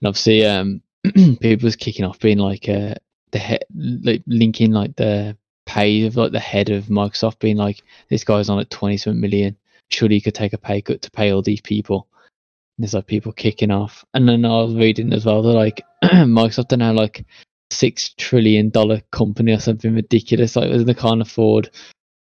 And obviously, um, people was kicking off being like, uh, the head, like linking like the pay of like the head of Microsoft being like, this guy's on at 20 something million. Surely he could take a pay cut to pay all these people. And there's like people kicking off. And then I was reading as well, they're like, Microsoft are now like six trillion dollar company or something ridiculous. Like they can't afford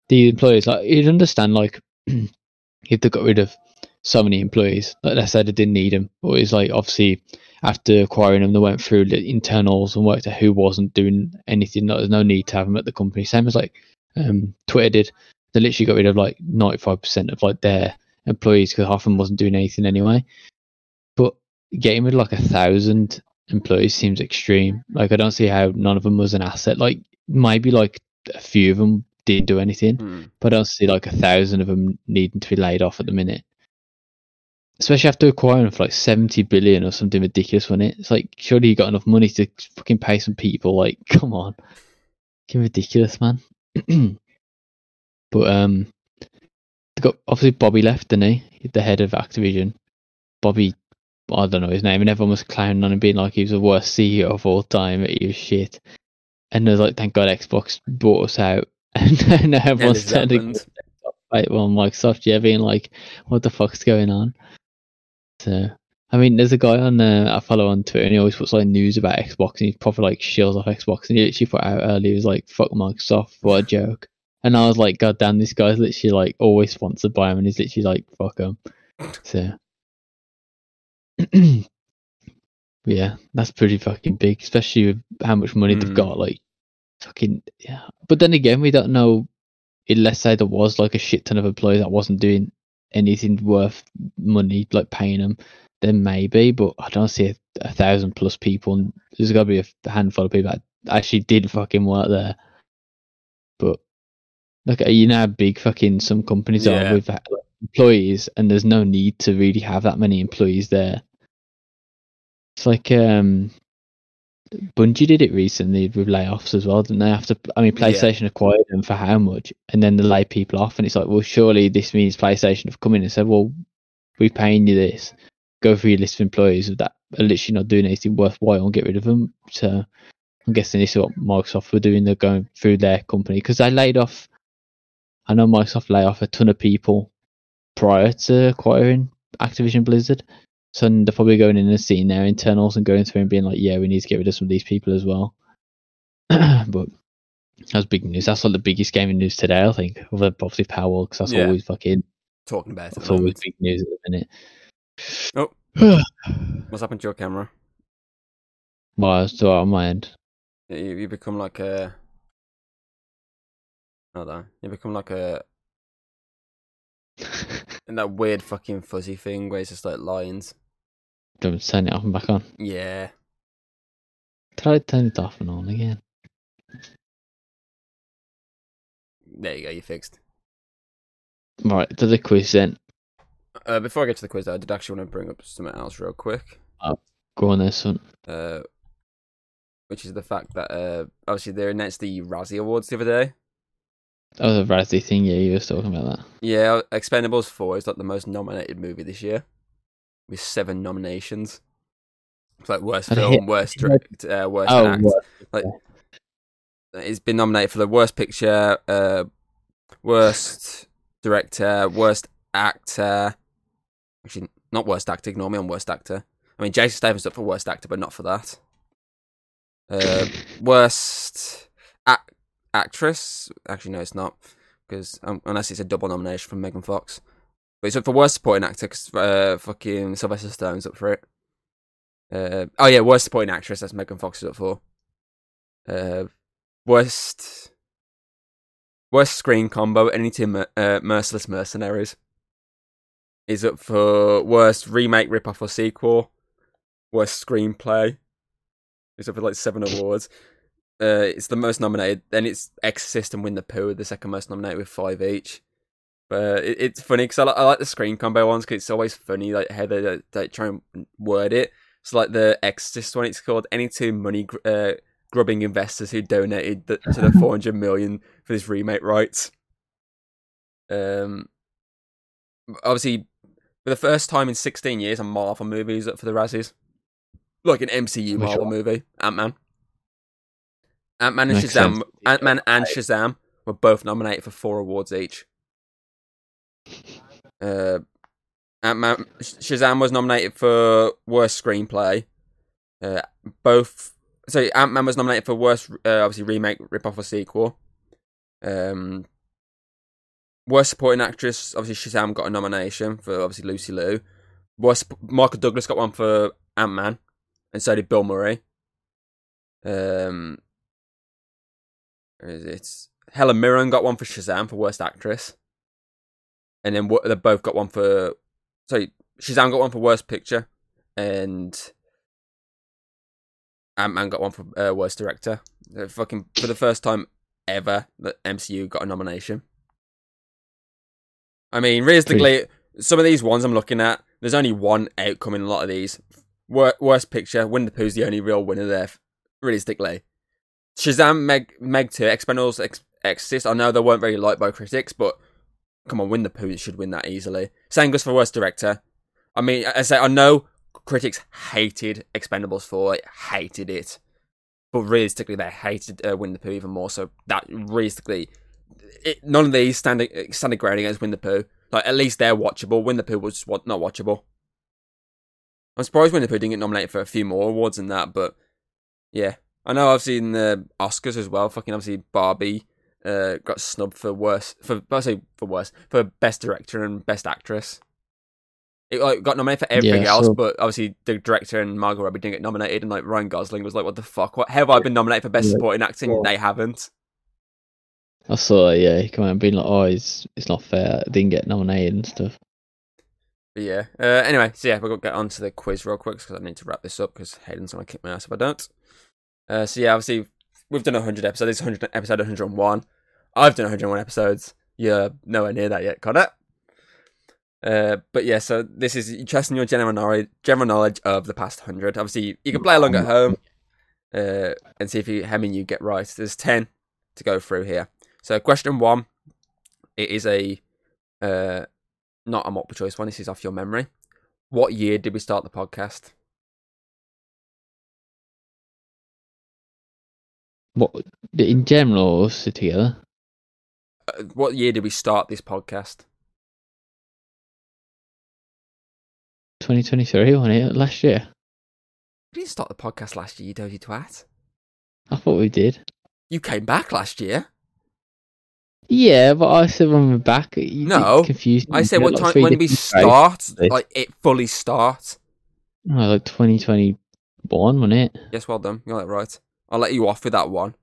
the employees. Like you'd understand like if they got rid of so many employees, like they said they didn't need them. But it's like obviously after acquiring them, they went through the internals and worked out who wasn't doing anything. Like, there's no need to have them at the company. Same as like um, Twitter did. They literally got rid of like 95% of like their employees because half of them wasn't doing anything anyway. But getting rid of like a thousand employees seems extreme. Like I don't see how none of them was an asset. Like maybe like a few of them didn't do anything, Hmm. but I don't see like a thousand of them needing to be laid off at the minute. Especially after acquiring for like seventy billion or something ridiculous, wasn't it? It's like surely you got enough money to fucking pay some people. Like, come on, fucking ridiculous, man. but um, they got obviously Bobby left, didn't he? The head of Activision. Bobby, I don't know his name, and everyone was clowning on him, being like he was the worst CEO of all time. He was shit. And there's like, thank God Xbox bought us out, and now everyone's turning right well Microsoft, yeah, being like, what the fuck's going on? So, I mean, there's a guy on uh, I follow on Twitter, and he always puts like news about Xbox, and he's probably like shills off Xbox, and he literally put out earlier, he was like, fuck Microsoft, what a joke. And I was like, God damn, this guy's literally like always sponsored by him, and he's literally like, fuck him. So, yeah, that's pretty fucking big, especially with how much money Mm. they've got. Like, fucking yeah. But then again, we don't know. It, let's say there was like a shit ton of employees that wasn't doing anything worth money, like paying them. Then maybe, but I don't see a, a thousand plus people. And there's got to be a handful of people that actually did fucking work there. But look, you know how big fucking some companies Yeah. are with employees, and there's no need to really have that many employees there. It's like um, Bungie did it recently with layoffs as well, didn't they? After I mean, Yeah. PlayStation acquired them for how much, and then they lay people off, and it's like, well, surely this means PlayStation have come in and said, well, we're paying you this. Go through your list of employees that are literally not doing anything worthwhile and get rid of them. So I'm guessing this is what Microsoft were doing. They're going through their company because they laid off. I know Microsoft laid off a ton of people prior to acquiring Activision Blizzard. So they're probably going in and seeing their internals and going through and being like, yeah, we need to get rid of some of these people as well. but that's big news. That's like the biggest gaming news today, I think. Other than obviously Power, because that's Yeah. always fucking Talking about it. that's always big news at the minute. Oh. What's happened to your camera? well, it's all right on my end. You, you become like a. On. You become like a. And that weird fucking fuzzy thing where it's just like lines. Don't turn it off and back on. Yeah. Try to turn it off and on again. There you go. you're fixed. Right, to the quiz then. Uh, before I get to the quiz, though, I did actually want to bring up something else real quick. Go on there, son. Uh, which is the fact that uh, obviously they announced the Razzie Awards the other day. Oh, the Razzie thing, yeah, you were talking about that. Yeah, Expendables 4 is like the most nominated movie this year, with seven nominations. It's like worst film, worst direct, uh, worst Oh, act. what? It's been nominated for the worst picture, uh, worst director, worst actor. Actually, not worst actor. Ignore me on worst actor. I mean, Jason Statham's up for worst actor, but not for that. Uh, worst ac- actress. Actually, no, it's not because um, unless it's a double nomination from Megan Fox. But it's up for worst supporting actor 'cause, uh, fucking Sylvester Stallone's up for it. Uh, oh yeah, worst supporting actress. That's Megan Fox is up for. Uh, worst worst screen combo. Anything uh, Merciless Mercenaries is up for worst remake, ripoff, or sequel. Worst screenplay It's up for like seven awards. Uh, it's the most nominated. Then it's Exorcist and Winnie the Pooh, the second most nominated with five each. But it, it's funny because I, like, I like the screen combo ones because it's always funny like how they, they, they try and word it. So like the Exorcist one, it's called any two money gr- uh, grubbing investors who donated the, to the 400 million for this remake rights. Um, obviously, for the first time in 16 years, a Marvel movie is up for the Razzies. Like an MCU Which Marvel one? movie, Ant Man. Ant Man and Makes Shazam. Ant Man and Shazam were both nominated for four awards each. Uh, Ant Man, Shazam was nominated for worst screenplay. Uh, both, so Ant Man was nominated for worst, uh, obviously remake, rip off, or sequel. Um, worst supporting actress, obviously Shazam got a nomination for obviously Lucy Liu. Worst, Michael Douglas got one for Ant Man, and so did Bill Murray. Um, is it? Helen Mirren got one for Shazam for worst actress, and then what- they both got one for. Sorry, Shazam got one for worst picture, and Ant Man got one for uh, worst director. Fucking for the first time ever, that MCU got a nomination. I mean, realistically, some of these ones I'm looking at, there's only one outcome in a lot of these. Wor- worst picture, Winnie the Pooh's the only real winner there. Realistically, Shazam, Meg, Meg 2, Expendables, Ex- Exorcist. I know they weren't very liked by critics, but come on, Winnie the Pooh should win that easily. Same goes for worst director. I mean, I say I know critics hated Expendables 4, like, hated it, but realistically, they hated uh, Winnie the Pooh even more. So that realistically, it, none of these stand standing ground against Winnie the Pooh. Like at least they're watchable. Winnie the Pooh was what not watchable. I'm surprised Winnie the Pooh didn't get nominated for a few more awards than that, but yeah, I know I've seen the Oscars as well. Fucking obviously Barbie uh, got snubbed for worst for I say for worst for best director and best actress. It like got nominated for everything Yeah, else, but obviously the director and Margot Robbie didn't get nominated, and like Ryan Gosling was like, "What the fuck? What have I been nominated for best Yeah. supporting acting? Yeah. They haven't." I saw it, yeah, he come out and being like, oh, it's, it's not fair. I didn't get nominated and stuff. But yeah. Uh, anyway, so yeah, gonna get on to the quiz real quick because I need to wrap this up because Hayden's gonna kick my ass if I don't. Uh, so yeah, obviously we've done 100 episodes. This is 100 episode 101. I've done 101 episodes. You're nowhere near that yet, Connor. Uh, but yeah, so this is you testing your general knowledge, general knowledge of the past hundred. Obviously, you can play along at home uh, and see if you how many you get right. There's ten to go through here. So question one, it is a uh, not a multiple choice one. This is off your memory. What year did we start the podcast? What in general, or us together? Uh, what year did we start this podcast? 2023, wasn't it? Last year. We didn't start the podcast last year, you dirty twat. I thought we did. You came back last year. Yeah, but I said when we're back. You No, confused. I said what time when we start, This. like it fully start. Oh, like 2021, wasn't it? Yes, well done. You got that right. I'll let you off with that one.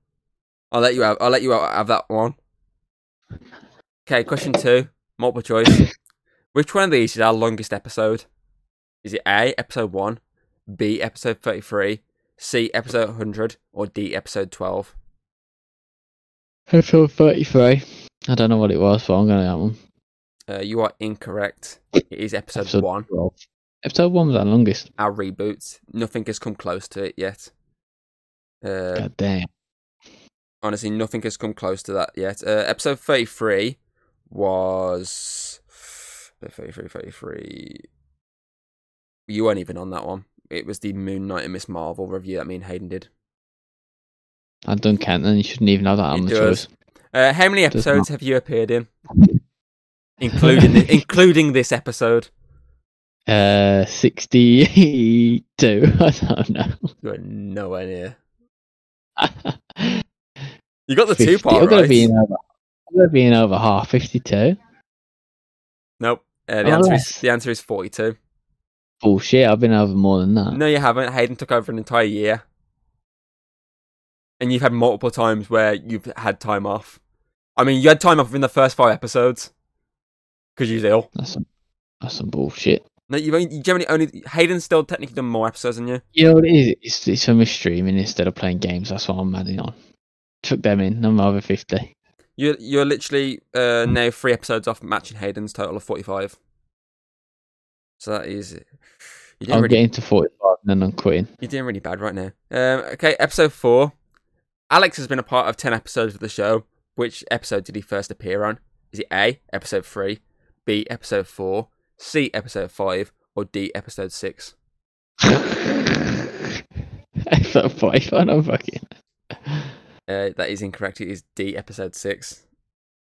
I'll let you have. I'll let you have that one. Okay, question two, multiple choice. Which one of these is our longest episode? Is it A, episode one, B, episode thirty-three, C, episode hundred, or D, episode twelve? Episode 33. I don't know what it was, but I'm going to that one. Uh, you are incorrect. It is episode, Episode one. 12. Episode 1 was our longest. Our reboot. Nothing has come close to it yet. Uh, God damn. honestly, nothing has come close to that yet. Uh, episode 33 was. 33, 33. You weren't even on that one. It was the Moon Knight and Miss Marvel review that me and Hayden did. I don't count, then you shouldn't even have that on It the does. choice. Uh, how many episodes have you appeared in? including thi- including this episode. Uh, 62. I don't know. You are nowhere near. You got the 50. two part to right. be in over. Got to be in over half. 52. Nope. Uh, the Oh, answer is the answer is forty-two. Bullshit. I've been over more than that. No, you haven't. Hayden took over an entire year, and you've had multiple times where you've had time off. I mean, you had time off in the first five episodes because you was ill. That's some, that's some bullshit. No, you've only, you generally only Hayden's still technically done more episodes than you. You know what it is? It's, it's we're streaming instead of playing games. That's what I'm adding on. Took them in. I'm over 50. You're you're literally uh, now three episodes off matching Hayden's total of forty five. So that is you're I'm really, getting to 45 and then I'm quitting. you're doing really bad right now. Um, okay, episode four. Alex has been a part of ten episodes of the show. Which episode did he first appear on? Is it A, episode three, B, episode four, C, episode five, or D, episode six? I thought 5 and I'm fucking. Uh, that is incorrect. It is D, episode six.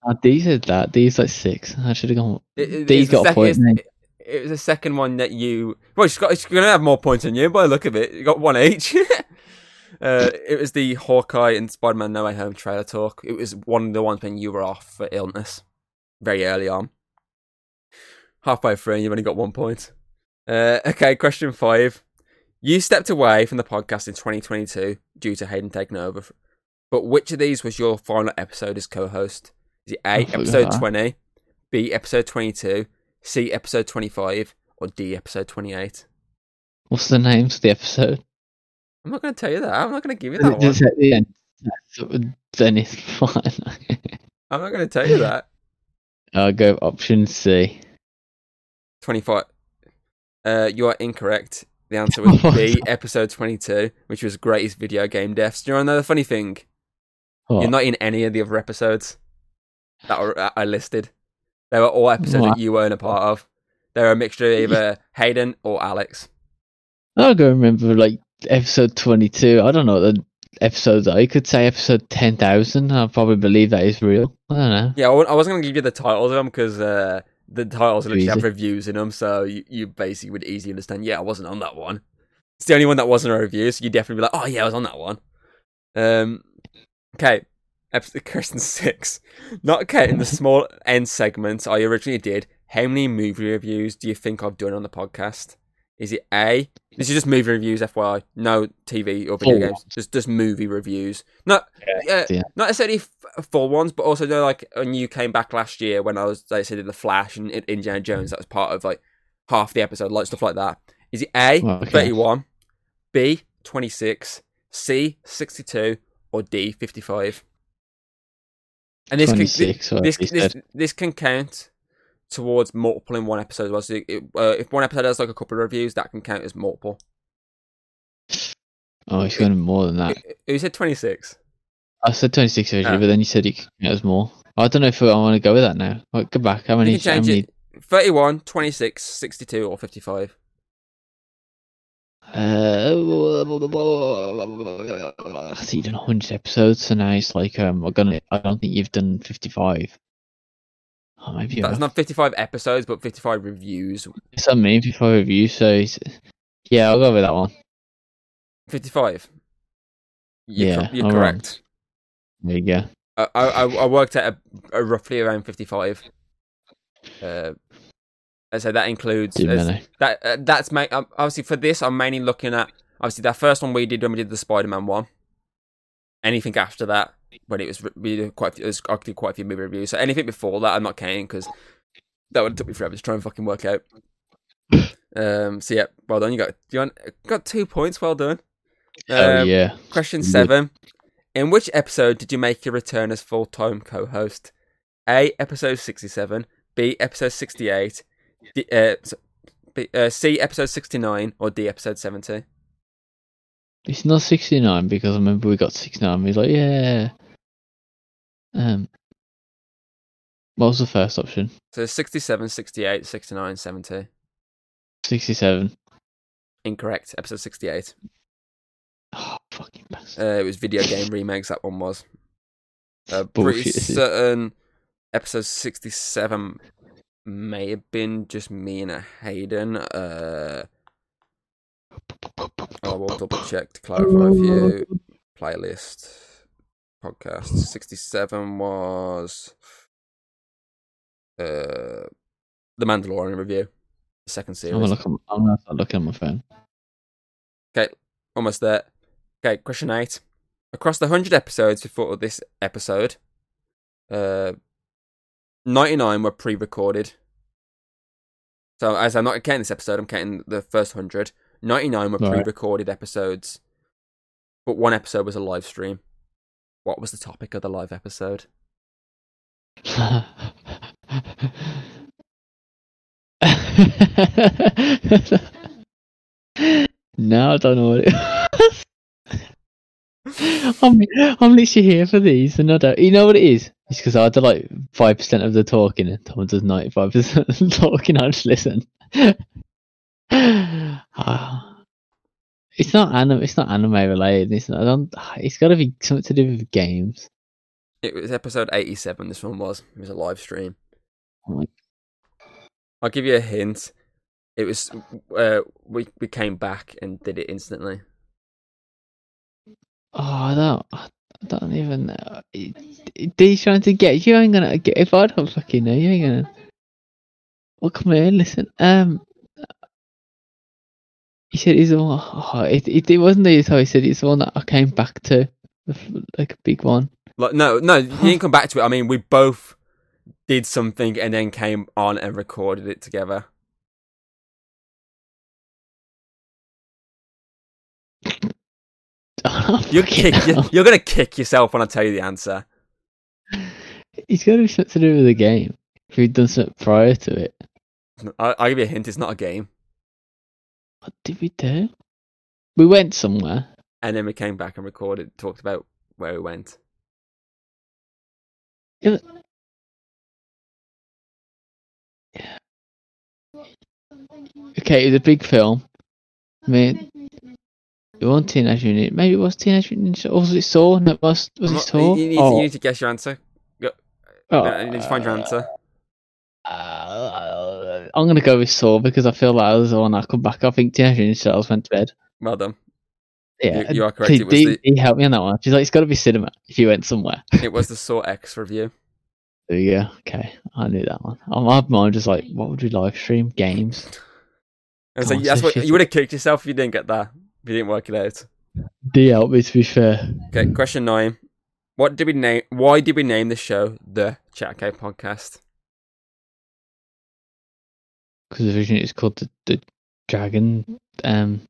Oh, D said that. D's like 6. I should have gone. It, it, D's got a sec- point. It, it was the second one that you. Well, she's got. She's gonna have more points than you by the look of it. You got one each. uh, it was the Hawkeye and Spider-Man No Way Home trailer talk. It was one of the ones when you were off for illness, very early on. Halfway through, and you've only got one point. Uh, okay, question five. You stepped away from the podcast in 2022 due to Hayden taking over. But which of these was your final episode as co-host? Is it A, episode 20, B, episode 22, C, episode 25, or D, episode 28? What's the names of the episode? I'm not going to tell you that. I'm not going to give you that one. At the end. Then it's fine. I'm not going to tell you that. I'll go option C. 25. Uh, you are incorrect. The answer was B, episode 22, which was greatest video game deaths. Do you want to know the funny thing? What? You're not in any of the other episodes that are uh, I listed. They were all episodes What? that you weren't a part of. They're a mixture of either Hayden or Alex. I'll go remember like episode 22. I don't know the episodes are. You could say episode 10,000. I'll probably believe that is real. I don't know. Yeah, I I wasn't going to give you the titles of them because uh, the titles literally have reviews in them, so you, you basically would easily understand. Yeah, I wasn't on that one. It's the only one that wasn't a review, so you'd definitely be like, "Oh yeah, I was on that one." Um, okay, episode question six. Not counting the small end segments I originally did. How many movie reviews do you think I've done on the podcast? Is it A? This is just movie reviews, FYI. No TV or video Full games. ones. Just just movie reviews. Not yeah, yeah. not necessarily f- full ones, but also you know, like when you came back last year when I was like I said in the Flash and in Indiana Jones, that was part of like half the episode, like stuff like that. Is it A Well, okay. thirty one, B twenty six, C sixty two, or D fifty five? And this can, 26. what this he this, this can count towards multiple in one episode as well. So it, uh, if one episode has like a couple of reviews, that can count as multiple. Oh, it's going to be more than that. Who said twenty six? I said 26 originally, but then you said it was more. I don't know if I want to go with that now. Right, go back. How many? You can change many it 31, 26, 62, or 55. Uh, so you've done 100 episodes, so now it's like um. I don't think you've done 55. Oh, maybe That's not 55 episodes, but 55 reviews. It's not me 55 reviews, so yeah, I'll go with that one. 55? You're, Yeah, cor- you're all right. correct. There you go. I, I, I- worked at a, a roughly around 55. Uh, and so that includes that. Uh, that's ma- um, obviously for this. I'm mainly looking at obviously that first one we did when we did the Spider-Man one. Anything after that, when it was re- we did quite a few, it was actually quite a few movie reviews. So anything before that, I'm not counting because that would have took me forever to try and fucking work out. Um. So yeah, well done. You got you want, got two points. Well done. oh Um, yeah. Question seven. In which episode did you make your return as full time co host? A. Episode 67. B. Episode 68. D, uh, uh, C. Episode 69. Or D. Episode 70. It's not 69 because I remember we got 69. We was like, yeah. Um, what was the first option? So 67, 68, 69, 70. 67. Incorrect. Episode 68. Oh, fucking bastard. Uh, it was video game remakes, that one was. Uh, pretty certain episode 67 may have been just me and a Hayden. Uh, I will double check to clarify for you. Playlist podcast 67 was uh the Mandalorian review, the second I'm series. gonna look. On, I'm gonna looking at my phone. Okay, almost there. Okay, question eight. Across the hundred episodes before this episode, uh, ninety nine were pre-recorded. So as I'm not counting this episode, I'm counting the first hundred. Ninety nine were pre-recorded episodes, but one episode was a live stream. What was the topic of the live episode? no, I don't know what it was. I'm, I'm literally here for these, and I don't. You know what it is? It's because I do like five percent of the talking, and Tom does ninety five percent of the talking. I just listen. It's not anime. It's not anime related. It's not. I don't, it's got to be something to do with games. It was episode eighty-seven. This one was. It was a live stream. Oh my- I'll give you a hint. It was. Uh, we we came back and did it instantly. Oh, I don't. I don't even know. He's trying to get you. Ain't gonna get if I don't fucking know. You ain't gonna. Well, come here, listen. Um, he said the one. Oh, it, it it wasn't the how he said it's the one that I came back to, like a big one. Like no, no, you didn't come back to it. I mean, we both did something and then came on and recorded it together. You kick. you- You're gonna kick yourself when I tell you the answer. He's got to be something to do with the game. If he'd done something prior to it, I, I'll give you a hint. It's not a game. What did we do? We went somewhere. And then we came back and recorded, talked about where we went. Okay, it was a big film. I mean, it wasn't Teenage Mutant. Maybe it was Teenage Mutant. Ninja- Or was it Saw? No, it was was it Saw? You, need, oh, you need to guess your answer. oh, Uh, you need to find your answer. uh, I'm gonna go with Saw because I feel like that was the one I come back. I think Teenage Mutant Ninja Turtles went to bed. Well done. Yeah, You, you are correct. Was Dee, the Dee helped me on that one. She's like, it's got to be cinema if you went somewhere. it was the Saw X review. There you go. Okay, I knew that one. I'm, I'm I'm just like, what would we live stream? Games. And so Oh, that's what you would have kicked yourself if you didn't get that. If you didn't work it out. D helped me to be fair. Okay, question nine. What did we name? Why did we name the show the Chat Podcast? Because originally it's called the, the dragon um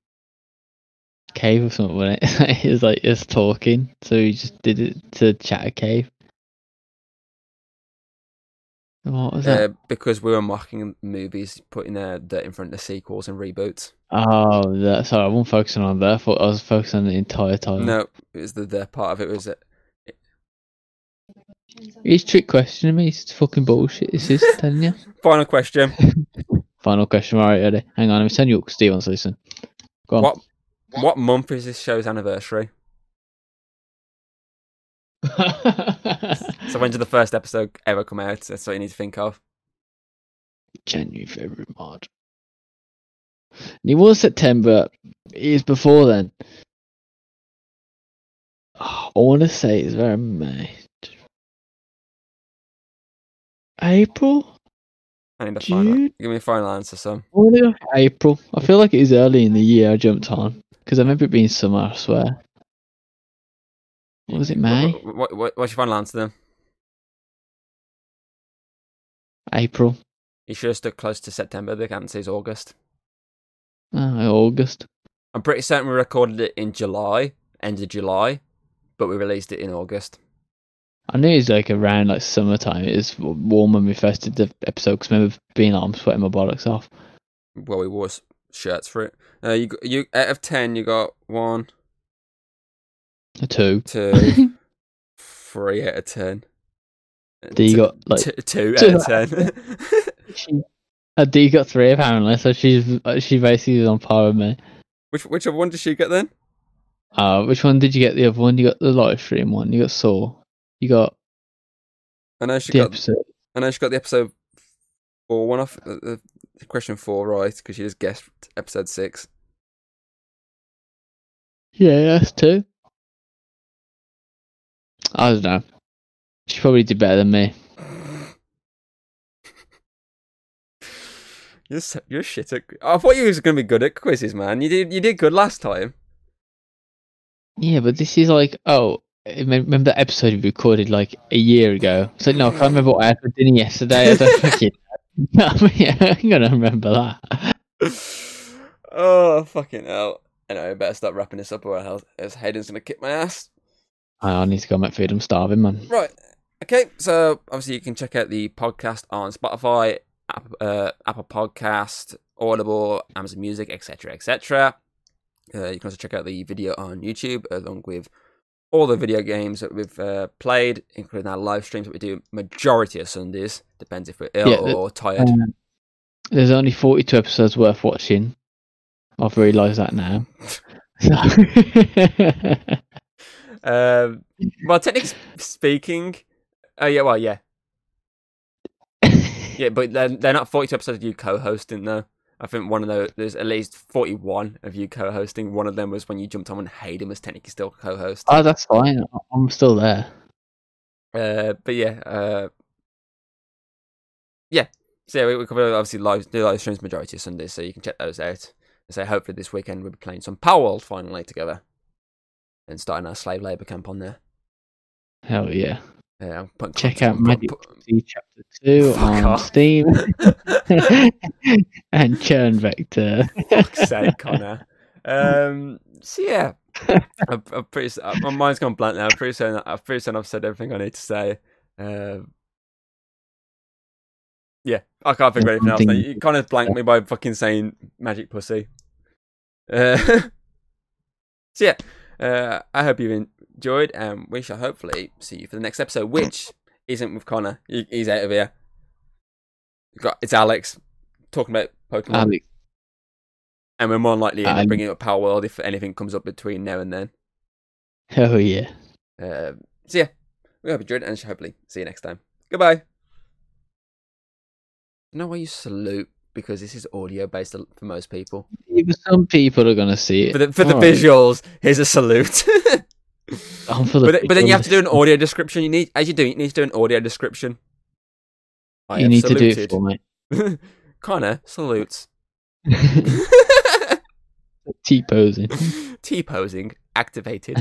cave or something wasn't it? It was like just talking so he just did it to chat a cave. What was that? Uh, because we were mocking movies, putting uh, the in front of sequels and reboots. oh that sorry i wasn't focusing on that. I thought i was focusing on the entire title No, it was the, the part of it was he's trick questioning me it's fucking bullshit this is telling you final question. final question alright ready hang on let me send you up Steve wants to listen go on What what month is this show's anniversary? So when did the first episode ever come out? That's what you need to think of. January, February, March. And it was September. It is before then. Oh, I want to say it's very May. April? I need a final. June? Give me a final answer, son. I want to go for April. I feel like it is early in the year I jumped on. Because I remember it being summer, I swear. What was it, May? What, what, what, what's your final answer then? April? You should have stuck close to September. The answer is August. Oh, August. I'm pretty certain we recorded it in July, end of July, but we released it in August. I knew it was like around like summertime. It was warm when we first did the episode because I remember being like, I'm sweating my bollocks off. Well, we wore shirts for it. Uh, you, you out of ten, you got one, A two. two, out of ten. Uh, D t- got like t- two two out of ten. uh, D got three apparently, so she's uh, she basically is on par with me. which which one did she get then? Uh, which one did you get? The other one? You got the live stream one. You got Saw. You got I know she the got. episode. I know she got the episode four one off. Uh, uh, question four right because she just guessed episode six. Yeah, that's two. I don't know. She probably did better than me. You're so, you're shit at. I thought you was gonna be good at quizzes, man. You did you did good last time. Yeah, but this is like, oh, I remember that episode we recorded like a year ago? So no, I can't remember what I had for dinner yesterday. I don't fucking. yeah, I'm gonna remember that. oh fucking hell! Anyway, I better start wrapping this up, or else else Hayden's gonna kick my ass. I need to go make food. I'm starving, man. Right. Okay. So obviously you can check out the podcast on Spotify, App, uh, Apple Podcast, Audible, Amazon Music, etc., etc. Uh, you can also check out the video on YouTube along with all the video games that we've uh, played, including our live streams that we do majority of Sundays. Depends if we're ill Yeah, or tired. Um, there's only 42 episodes worth watching. I've realised that now. Um, well, technically speaking, oh yeah, well, yeah, yeah, but they're, they're not 42 episodes of you co-hosting though. I think one of those, there's at least 41 of you co-hosting. One of them was when you jumped on when Hayden was technically still co-host. oh, that's fine. I'm still there. Uh, but yeah, uh, yeah. So yeah, we, we cover obviously live do live streams majority of Sundays, so you can check those out. So hopefully this weekend we'll be playing some Palworld finally together, and starting our slave labor camp on there. Hell yeah. Yeah, I'm putting Check out Magic put- Chapter 2 on off. Steam and Churn Vector. fuck's sake, Connor. Um, so yeah, I'm, I'm pretty. uh, My mind's gone blank now. I'm pretty certain. I'm pretty certain I've said everything I need to say. Um, yeah, I can't think of anything else. You kind of blanked me by fucking saying magic pussy. Uh, so yeah, uh, I hope you've enjoyed, and we shall hopefully see you for the next episode, which isn't with Connor. He, he's out of here. We've got it's Alex talking about Pokemon. Alex, And we're more than likely Um, bringing up Palworld if anything comes up between now and then. hell yeah. Uh, so yeah, we hope you enjoyed and hopefully see you next time. Goodbye. You know why you salute? Because this is audio based for most people. Even some people are going to see it. For the, for the Alright. visuals, here's a salute. I'm for the but, then- but then you have to do an audio description. You need, as you do, you need to do an audio description. I You need to do it saluted. for me. Connor salutes. T posing. T posing activated.